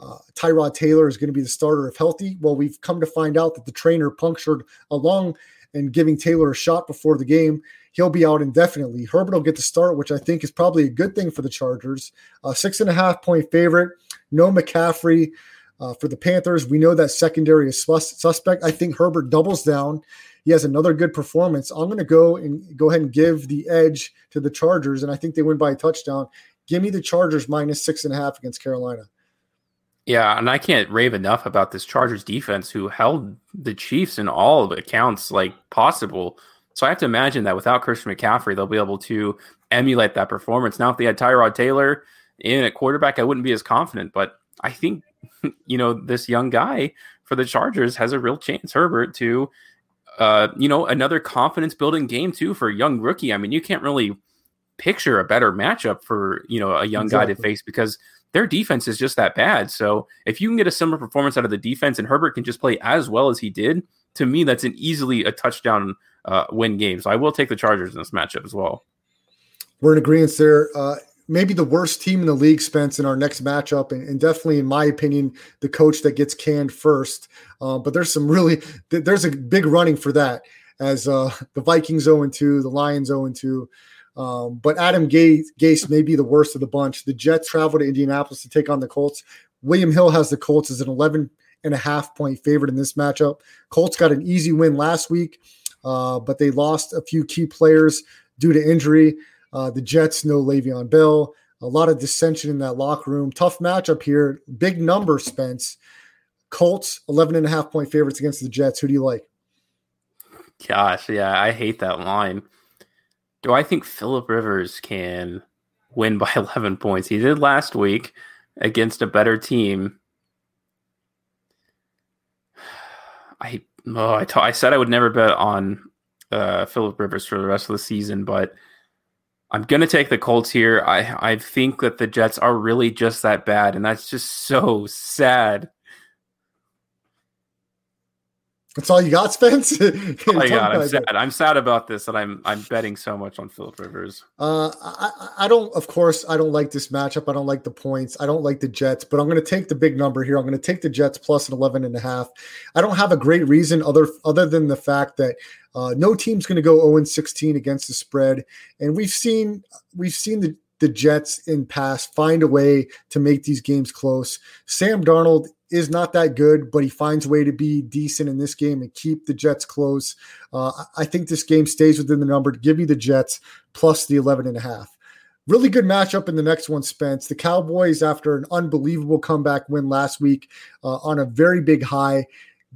uh, Tyrod Taylor is going to be the starter if healthy. Well, we've come to find out that the trainer punctured along and giving Taylor a shot before the game. He'll be out indefinitely. Herbert will get the start, which I think is probably a good thing for the Chargers. Uh, six and a half point favorite. No McCaffrey uh, for the Panthers. We know that secondary is sus- suspect. I think Herbert doubles down. He has another good performance. I'm going to go and go ahead and give the edge to the Chargers, and I think they win by a touchdown. Give me the Chargers minus six and a half against Carolina. Yeah, and I can't rave enough about this Chargers defense who held the Chiefs in all accounts like possible. So I have to imagine that without Christian McCaffrey, they'll be able to emulate that performance. Now, if they had Tyrod Taylor in at quarterback, I wouldn't be as confident. But I think, you know, this young guy for the Chargers has a real chance, Herbert, to, uh, you know, another confidence building game too for a young rookie. I mean, you can't really picture a better matchup for, you know, a young exactly. guy to face because their defense is just that bad. So if you can get a similar performance out of the defense and Herbert can just play as well as he did, to me, that's an easily a touchdown uh, win game. So I will take the Chargers in this matchup as well. We're in agreement there. Uh, maybe the worst team in the league, Spence, in our next matchup, and, and definitely, in my opinion, the coach that gets canned first. Uh, but there's some really there's a big running for that as uh, the Vikings 0 2, the Lions 0 2. Um, but Adam Gase, Gase may be the worst of the bunch. The Jets travel to Indianapolis to take on the Colts. William Hill has the Colts as an 11 and a half point favorite in this matchup. Colts got an easy win last week, uh, but they lost a few key players due to injury. Uh, the Jets, no Le'Veon Bell. A lot of dissension in that locker room. Tough matchup here. Big number, Spence. Colts, 11 and a half point favorites against the Jets. Who do you like? Gosh, yeah, I hate that line. Do I think Philip Rivers can win by 11 points? He did last week against a better team. I oh, I, t- I said I would never bet on uh, Philip Rivers for the rest of the season, but I'm gonna take the Colts here. I I think that the Jets are really just that bad, and that's just so sad. That's all you got, Spence. oh my God, I'm sad. I'm sad about this that I'm I'm betting so much on Philip Rivers. Uh, I, I don't. Of course, I don't like this matchup. I don't like the points. I don't like the Jets, but I'm going to take the big number here. I'm going to take the Jets plus an 11 and a half. I don't have a great reason other other than the fact that uh, no team's going to go 0 16 against the spread, and we've seen we've seen the the Jets in past find a way to make these games close. Sam Darnold is not that good, but he finds a way to be decent in this game and keep the Jets close. Uh, I think this game stays within the number. To give me the Jets plus the 11 and a half. Really good matchup in the next one, Spence. The Cowboys, after an unbelievable comeback win last week uh, on a very big high,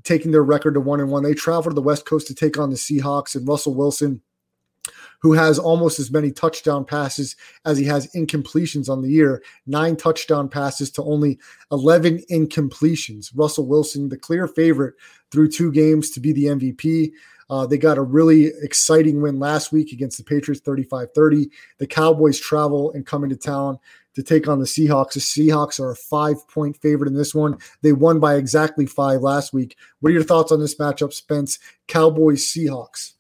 taking their record to one and one, they travel to the West Coast to take on the Seahawks and Russell Wilson who has almost as many touchdown passes as he has incompletions on the year nine touchdown passes to only 11 incompletions. Russell Wilson, the clear favorite through two games to be the MVP. Uh, they got a really exciting win last week against the Patriots 35 30. The Cowboys travel and come into town to take on the Seahawks. The Seahawks are a five point favorite in this one. They won by exactly five last week. What are your thoughts on this matchup, Spence? Cowboys Seahawks.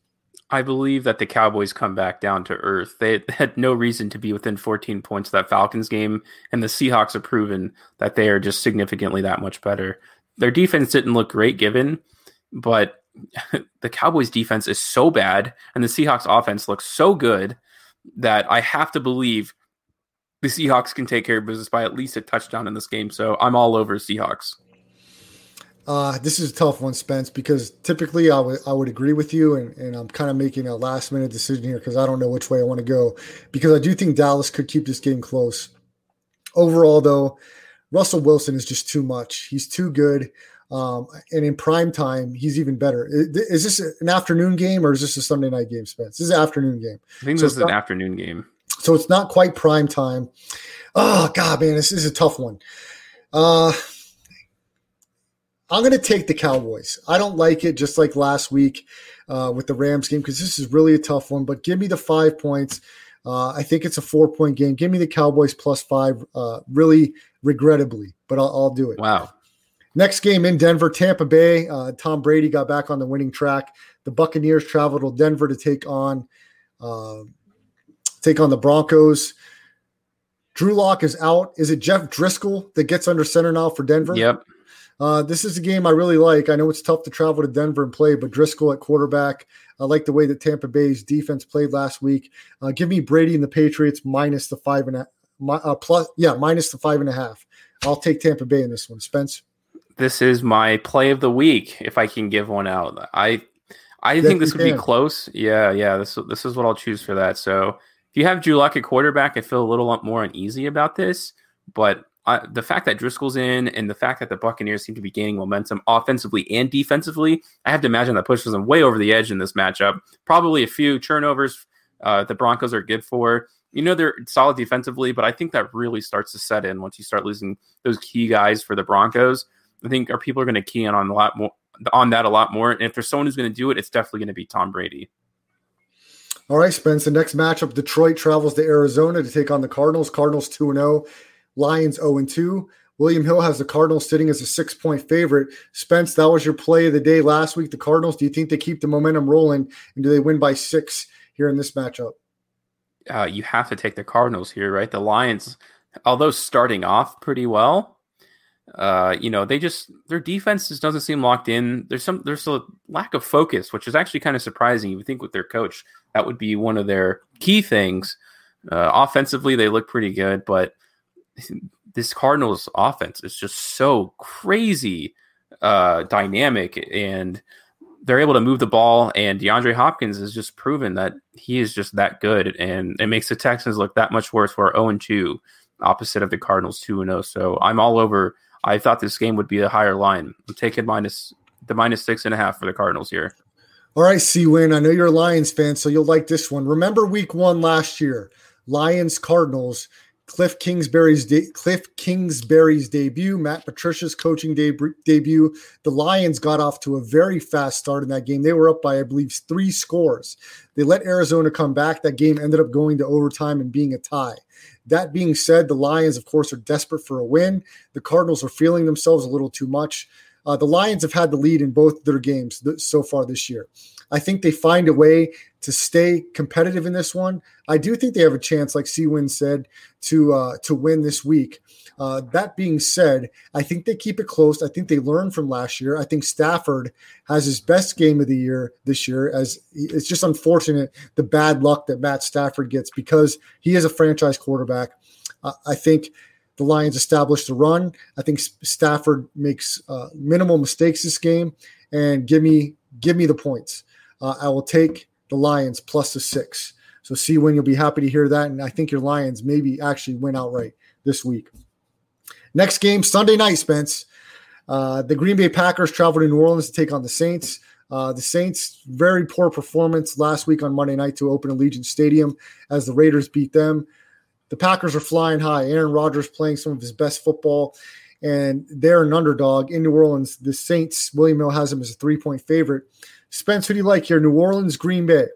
I believe that the Cowboys come back down to earth. They had no reason to be within 14 points of that Falcons game, and the Seahawks have proven that they are just significantly that much better. Their defense didn't look great given, but the Cowboys defense is so bad, and the Seahawks offense looks so good that I have to believe the Seahawks can take care of business by at least a touchdown in this game. So I'm all over Seahawks. Uh, this is a tough one, Spence, because typically I would I would agree with you, and, and I'm kind of making a last minute decision here because I don't know which way I want to go. Because I do think Dallas could keep this game close. Overall, though, Russell Wilson is just too much. He's too good, um, and in prime time, he's even better. Is, is this an afternoon game or is this a Sunday night game, Spence? This is an afternoon game. I think So this is an afternoon game. so it's not quite prime time. Oh God, man, this is a tough one. Uh, I'm going to take the Cowboys. I don't like it, just like last week uh, with the Rams game, because this is really a tough one. But give me the five points. Uh, I think it's a four point game. Give me the Cowboys plus five, uh, really regrettably, but I'll, I'll do it. Wow. Next game in Denver, Tampa Bay. Uh, Tom Brady got back on the winning track. The Buccaneers traveled to Denver to take on uh, take on the Broncos. Drew Lock is out. Is it Jeff Driskel that gets under center now for Denver? Yep. Uh, this is a game I really like. I know it's tough to travel to Denver and play, but Driskel at quarterback. I like the way that Tampa Bay's defense played last week. Uh, give me Brady and the Patriots minus the five and a uh, plus, yeah, minus the five and a half. I'll take Tampa Bay in this one. Spence. This is my play of the week if I can give one out. I I Yes, think this would be close. Yeah, yeah. This this is what I'll choose for that. So if you have Drew Luck at quarterback, I feel a little more uneasy about this. But The fact that Driskel's in and the fact that the Buccaneers seem to be gaining momentum offensively and defensively, I have to imagine that pushes them way over the edge in this matchup. Probably a few turnovers. Uh, the Broncos are good for. You know they're solid defensively, but I think that really starts to set in once you start losing those key guys for the Broncos. I think our people are going to key in on a lot more on that a lot more. And if there's someone who's going to do it, it's definitely going to be Tom Brady. All right, Spence. The next matchup, Detroit travels to Arizona to take on the Cardinals. Cardinals 2 0, Lions 0 2. William Hill has the Cardinals sitting as a six point favorite. Spence, that was your play of the day last week. The Cardinals, do you think they keep the momentum rolling and do they win by six here in this matchup? Uh, you have to take the Cardinals here, right? The Lions, although starting off pretty well, uh, you know, they just their defense just doesn't seem locked in. There's some there's a lack of focus, which is actually kind of surprising. You would think with their coach that would be one of their key things. Uh, offensively, they look pretty good, but this Cardinals offense is just so crazy uh, dynamic, and they're able to move the ball. And DeAndre Hopkins has just proven that he is just that good, and it makes the Texans look that much worse for 0 2, opposite of the Cardinals 2 0. So I'm all over. I thought this game would be a higher line. I'm taking minus the minus six and a half for the Cardinals here. All right, C Win. I know you're a Lions fan, so you'll like this one. Remember week one last year, Lions Cardinals. Cliff Kingsbury's de- Cliff Kingsbury's debut, Matt Patricia's coaching deb- debut. The Lions got off to a very fast start in that game. They were up by, I believe, three scores. They let Arizona come back. That game ended up going to overtime and being a tie. That being said, the Lions, of course, are desperate for a win. The Cardinals are feeling themselves a little too much. Uh, the Lions have had the lead in both their games th- so far this year. I think they find a way to stay competitive in this one. I do think they have a chance, like Seawin said, to uh, to win this week. Uh, that being said, I think they keep it close. I think they learn from last year. I think Stafford has his best game of the year this year. As it's just unfortunate the bad luck that Matt Stafford gets because he is a franchise quarterback. Uh, I think the Lions establish the run. I think Stafford makes uh, minimal mistakes this game, and give me give me the points. Uh, I will take the Lions plus the six. So see when you'll be happy to hear that, and I think your Lions maybe actually win outright this week. Next game Sunday night, Spence. Uh, the Green Bay Packers travel to New Orleans to take on the Saints. Uh, the Saints very poor performance last week on Monday night to open Allegiant Stadium as the Raiders beat them. The Packers are flying high. Aaron Rodgers playing some of his best football, and they're an underdog in New Orleans. The Saints, William Hill has them as a three point favorite. Spence, who do you like here? New Orleans, Green Bay.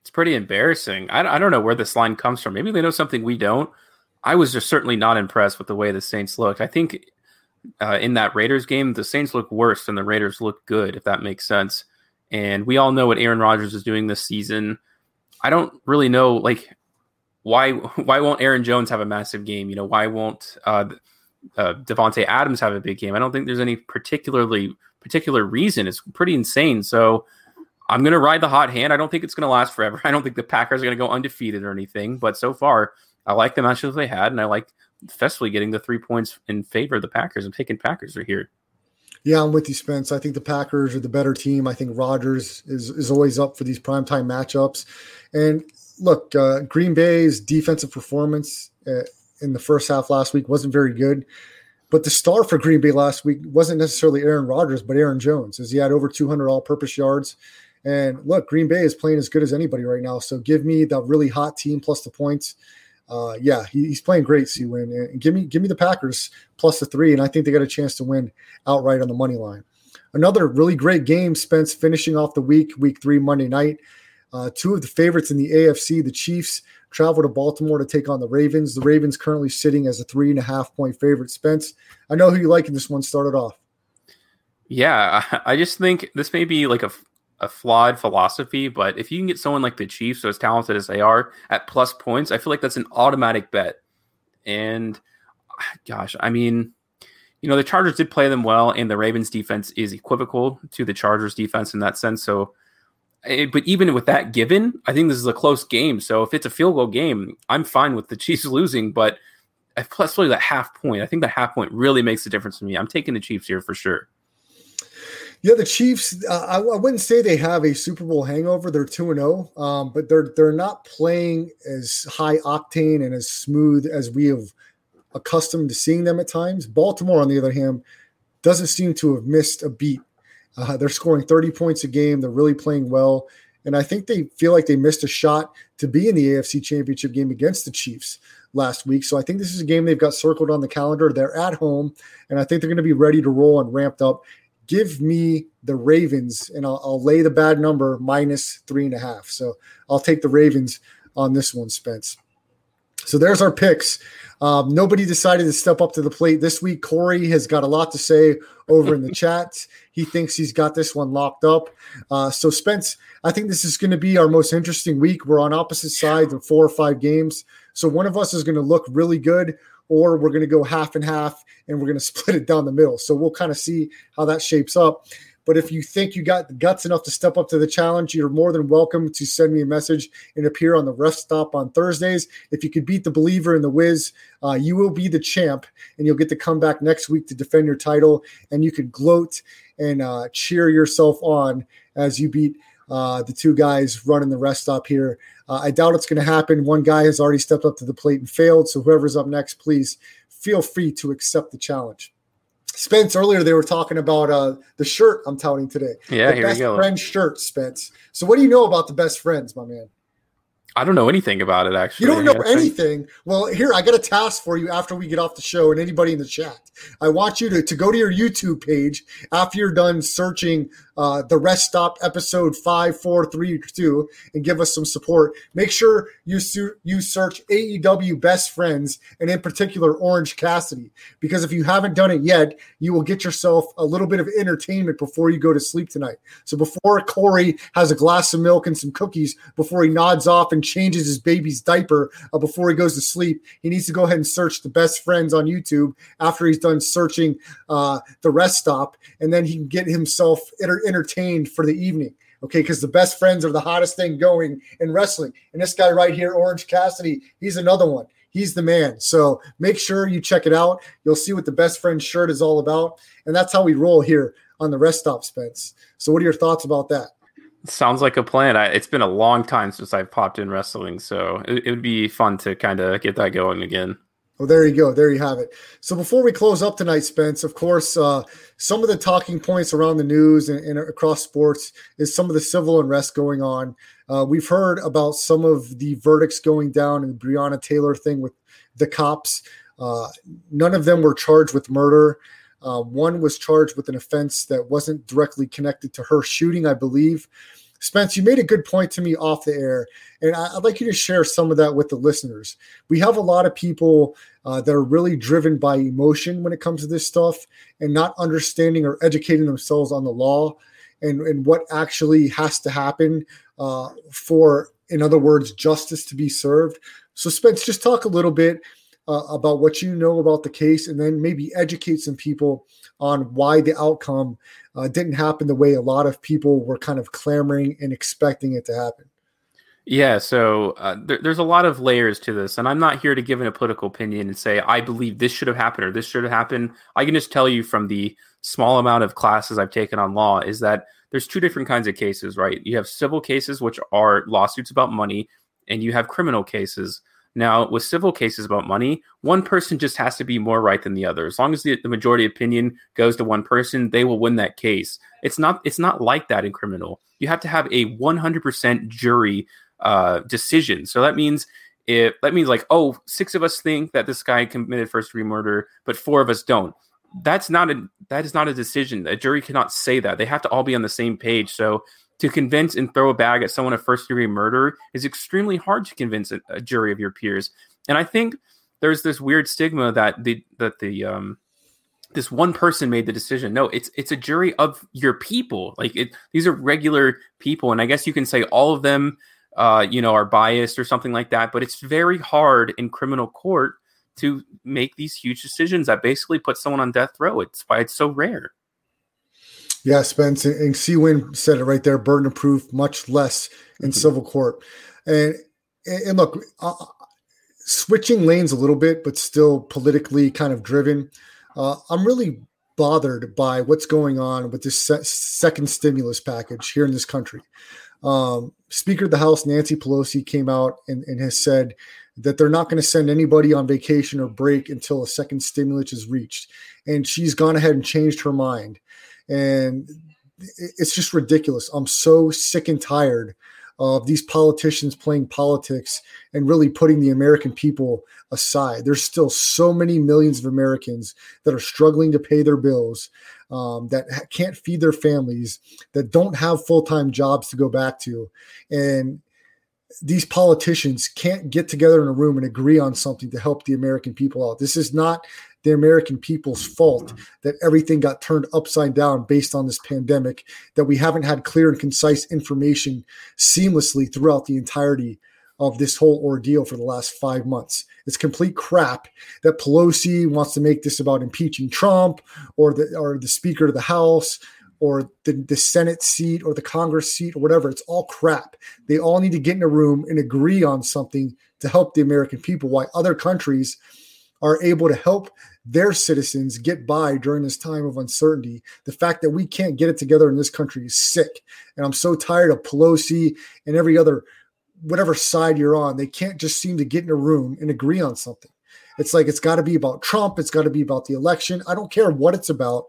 It's pretty embarrassing. I, I don't know where this line comes from. Maybe they know something we don't, I was just certainly not impressed with the way the Saints looked. I think uh, in that Raiders game, the Saints look worse than the Raiders look good, if that makes sense. And we all know what Aaron Rodgers is doing this season. I don't really know, like, why why won't Aaron Jones have a massive game? You know, why won't uh, uh, Davante Adams have a big game? I don't think there's any particularly particular reason. It's pretty insane. So I'm going to ride the hot hand. I don't think it's going to last forever. I don't think the Packers are going to go undefeated or anything. But so far, I like the matches they had, and I like especially getting the three points in favor of the Packers. I'm taking Packers are here. Yeah, I'm with you, Spence. I think the Packers are the better team. I think Rodgers is is always up for these primetime matchups. And look, uh, Green Bay's defensive performance uh, in the first half last week wasn't very good. But the star for Green Bay last week wasn't necessarily Aaron Rodgers, but Aaron Jones, as he had over 200 all purpose yards. And look, Green Bay is playing as good as anybody right now. So give me the really hot team plus the points. Uh, yeah, he, he's playing great, Win. And give me give me the Packers plus the three, and I think they got a chance to win outright on the money line. Another really great game, Spence, finishing off the week, week three, Monday night. Uh, two of the favorites in the AFC, the Chiefs, travel to Baltimore to take on the Ravens. The Ravens currently sitting as a three and a half point favorite. Spence, I know who you like in this one. Started off. Yeah, I just think this may be like a, a flawed philosophy, but if you can get someone like the Chiefs, so as talented as they are, at plus points, I feel like that's an automatic bet. And gosh, I mean, you know, the Chargers did play them well, and the Ravens defense is equivocal to the Chargers defense in that sense. So, but even with that given, I think this is a close game. So if it's a field goal game, I'm fine with the Chiefs losing, but plus, especially that half point, I think that half point really makes a difference to me. I'm taking the Chiefs here for sure. Yeah, the Chiefs. Uh, I, I, wouldn't say they have a Super Bowl hangover. They're two and zero, um, but they're they're not playing as high octane and as smooth as we have accustomed to seeing them at times. Baltimore, on the other hand, doesn't seem to have missed a beat. Uh, they're scoring 30 points a game. They're really playing well. And I think they feel like they missed a shot to be in the AFC championship game against the Chiefs last week. So I think this is a game they've got circled on the calendar. They're at home, and I think they're going to be ready to roll and ramped up. Give me the Ravens, and I'll, I'll lay the bad number minus three and a half. So I'll take the Ravens on this one, Spence. So there's our picks. Um, nobody decided to step up to the plate this week. Corey has got a lot to say over in the chat. He thinks he's got this one locked up. Uh, so, Spence, I think this is going to be our most interesting week. We're on opposite sides of four or five games. So, one of us is going to look really good, or we're going to go half and half and we're going to split it down the middle. So, we'll kind of see how that shapes up. But if you think you got guts enough to step up to the challenge, you're more than welcome to send me a message and appear on the rest stop on Thursdays. If you could beat the believer in the whiz, uh, you will be the champ, and you'll get to come back next week to defend your title. And you could gloat and uh, cheer yourself on as you beat uh, the two guys running the rest stop here. Uh, I doubt it's going to happen. One guy has already stepped up to the plate and failed. So whoever's up next, please feel free to accept the challenge. Spence earlier they were talking about uh, the shirt I'm touting today. Yeah, the here best we go. friend shirt, Spence. So what do you know about the best friends, my man? I don't know anything about it actually. You don't know anything. Well, here I got a task for you after we get off the show, and anybody in the chat. I want you to, to go to your YouTube page after you're done searching uh, the rest stop episode five, four, three, two, and give us some support. Make sure you su- you search AEW best friends, and in particular Orange Cassidy, because if you haven't done it yet, you will get yourself a little bit of entertainment before you go to sleep tonight. So before Corey has a glass of milk and some cookies, before he nods off and changes his baby's diaper, uh, before he goes to sleep, he needs to go ahead and search the best friends on YouTube after he's done searching uh, the rest stop, and then he can get himself enter- entertained for the evening. Okay, because the best friends are the hottest thing going in wrestling. And this guy right here, Orange Cassidy, he's another one. He's the man. So make sure you check it out. You'll see what the best friend shirt is all about. And that's how we roll here on the rest stop, Spence. So, what are your thoughts about that? Sounds like a plan. I, it's been a long time since I've popped in wrestling, so it, it would be fun to kind of get that going again. Well, there you go. There you have it. So before we close up tonight, Spence, of course, uh, some of the talking points around the news and, and across sports is some of the civil unrest going on. Uh, we've heard about some of the verdicts going down in the Breonna Taylor thing with the cops. Uh, none of them were charged with murder. Uh, one was charged with an offense that wasn't directly connected to her shooting, I believe. Spence, you made a good point to me off the air, and I, would like you to share some of that with the listeners. We have a lot of people uh, that are really driven by emotion when it comes to this stuff and not understanding or educating themselves on the law and, and what actually has to happen uh, for, in other words, justice to be served. So, Spence, just talk a little bit uh, about what you know about the case and then maybe educate some people on why the outcome uh, didn't happen the way a lot of people were kind of clamoring and expecting it to happen. Yeah, so uh, there, there's a lot of layers to this, and I'm not here to give in a political opinion and say I believe this should have happened or this should have happened. I can just tell you from the small amount of classes I've taken on law is that there's two different kinds of cases, right? You have civil cases, which are lawsuits about money, and you have criminal cases. Now, with civil cases about money, one person just has to be more right than the other. As long as the, the majority opinion goes to one person, they will win that case. It's not it's not like that in criminal. You have to have a 100% jury uh, decision. So that means if that means like oh, six of us think that this guy committed first degree murder, but four of us don't. That's not a that is not a decision. A jury cannot say that. They have to all be on the same page. So to convince and throw a bag at someone of first degree murder is extremely hard to convince a, a, jury of your peers. And I think there's this weird stigma that the that the um this one person made the decision. No, it's it's a jury of your people. Like it, these are regular people, and I guess you can say all of them, uh, you know, are biased or something like that. But it's very hard in criminal court to make these huge decisions that basically put someone on death row. It's why it's so rare. Yeah, Spence and, and Win said it right there. Burden of proof much less in mm-hmm. civil court, and and look, uh, switching lanes a little bit, but still politically kind of driven. Uh, I'm really bothered by what's going on with this se- second stimulus package here in this country. Um, Speaker of the House Nancy Pelosi came out and, and has said that they're not going to send anybody on vacation or break until a second stimulus is reached. And she's gone ahead and changed her mind and it's just ridiculous. I'm so sick and tired of these politicians playing politics and really putting the American people aside. There's still so many millions of Americans that are struggling to pay their bills, um, that can't feed their families, that don't have full time jobs to go back to. And these politicians can't get together in a room and agree on something to help the American people out. This is not the American people's fault that everything got turned upside down based on this pandemic, that we haven't had clear and concise information seamlessly throughout the entirety of this whole ordeal for the last five months. It's complete crap that Pelosi wants to make this about impeaching Trump or the or the Speaker of the House or the, the Senate seat or the Congress seat or whatever. It's all crap. They all need to get in a room and agree on something to help the American people. Why other countries are able to help their citizens get by during this time of uncertainty. The fact that we can't get it together in this country is sick. And I'm so tired of Pelosi and every other, whatever side you're on. They can't just seem to get in a room and agree on something. It's like it's got to be about Trump. It's got to be about the election. I don't care what it's about.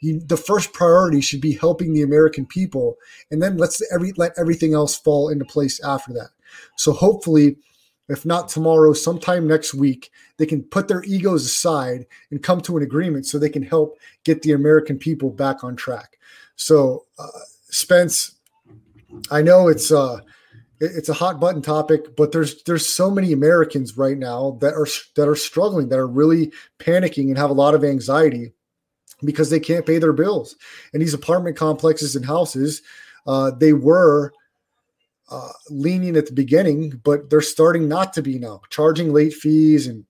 You, the first priority should be helping the American people, and then let's every let everything else fall into place after that. So hopefully, if not tomorrow, sometime next week, they can put their egos aside and come to an agreement so they can help get the American people back on track. So, uh, Spence, I know it's uh, it's a hot button topic, but there's there's so many Americans right now that are that are struggling, that are really panicking and have a lot of anxiety because they can't pay their bills. And these apartment complexes and houses, uh, they were uh, lenient at the beginning, but they're starting not to be now, charging late fees and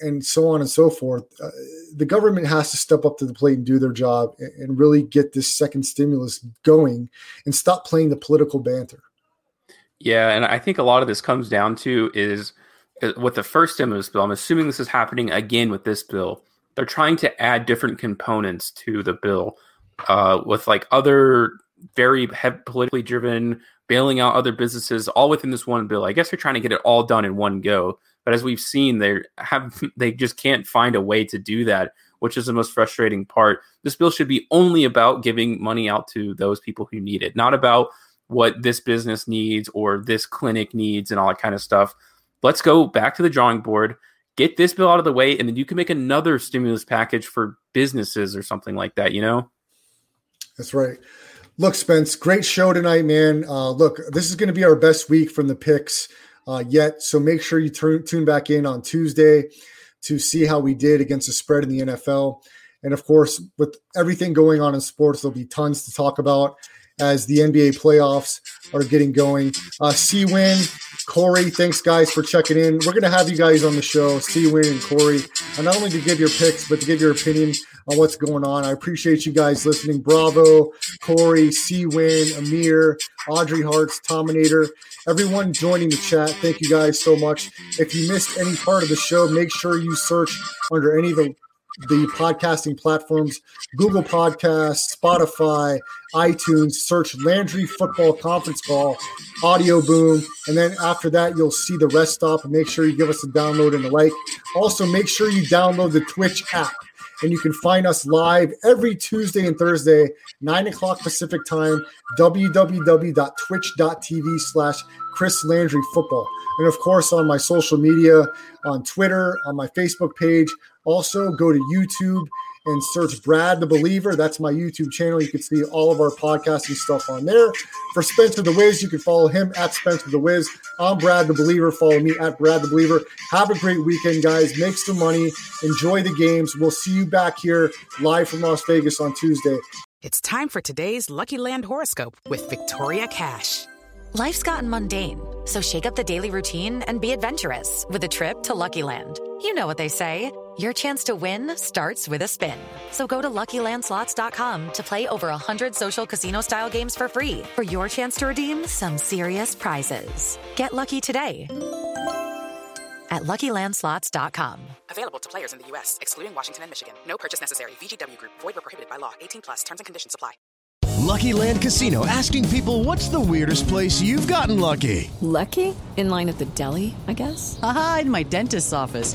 and, so on and so forth. Uh, the government has to step up to the plate and do their job and, and really get this second stimulus going and stop playing the political banter. Yeah, and I think a lot of this comes down to is uh, with the first stimulus bill. I'm assuming this is happening again with this bill. They're trying to add different components to the bill uh, with like other very politically driven bailing out other businesses all within this one bill. I guess they're trying to get it all done in one go. But as we've seen, they have they just can't find a way to do that, which is the most frustrating part. This bill should be only about giving money out to those people who need it, not about what this business needs or this clinic needs and all that kind of stuff. Let's go back to the drawing board, get this bill out of the way, and then you can make another stimulus package for businesses or something like that, you know? That's right. Look, Spence, great show tonight, man. Uh, look, this is going to be our best week from the picks uh, yet. So make sure you turn, tune back in on Tuesday to see how we did against the spread in the NFL. And of course, with everything going on in sports, there'll be tons to talk about as the NBA playoffs are getting going. Uh, C Win, Corey, thanks guys for checking in. We're going to have you guys on the show, C Win and Corey, and not only to give your picks, but to give your opinion on what's going on. I appreciate you guys listening. Bravo, Corey, C Win, Amir, Audrey Hearts, Tominator, everyone joining the chat. Thank you guys so much. If you missed any part of the show, make sure you search under any of the the podcasting platforms Google Podcasts, Spotify, iTunes, search Landry Football Conference Call, Audio Boom, and then after that, you'll see the rest stop make sure you give us a download and a like. Also, make sure you download the Twitch app. And you can find us live every Tuesday and Thursday, 9 o'clock Pacific time, www.twitch.tv slash Chris Landry Football. And of course, on my social media, on Twitter, on my Facebook page. Also, go to YouTube and search Brad the Believer. That's my YouTube channel. You can see all of our podcasting stuff on there. For Spencer the Wiz, you can follow him at Spencer the Wiz. I'm Brad the Believer. Follow me at Brad the Believer. Have a great weekend, guys. Make some money. Enjoy the games. We'll see you back here live from Las Vegas on Tuesday. It's time for today's Lucky Land horoscope with Victoria Cash. Life's gotten mundane, so shake up the daily routine and be adventurous with a trip to Lucky Land. You know what they say your chance to win starts with a spin. So go to luckylandslots.com to play over 100 social casino style games for free for your chance to redeem some serious prizes. Get lucky today at luckylandslots.com. Available to players in the U.S., excluding Washington and Michigan. No purchase necessary. VGW Group, void were prohibited by law. 18 plus terms and conditions apply. Lucky Land Casino asking people what's the weirdest place you've gotten lucky? Lucky? In line at the deli, I guess? Aha, in my dentist's office.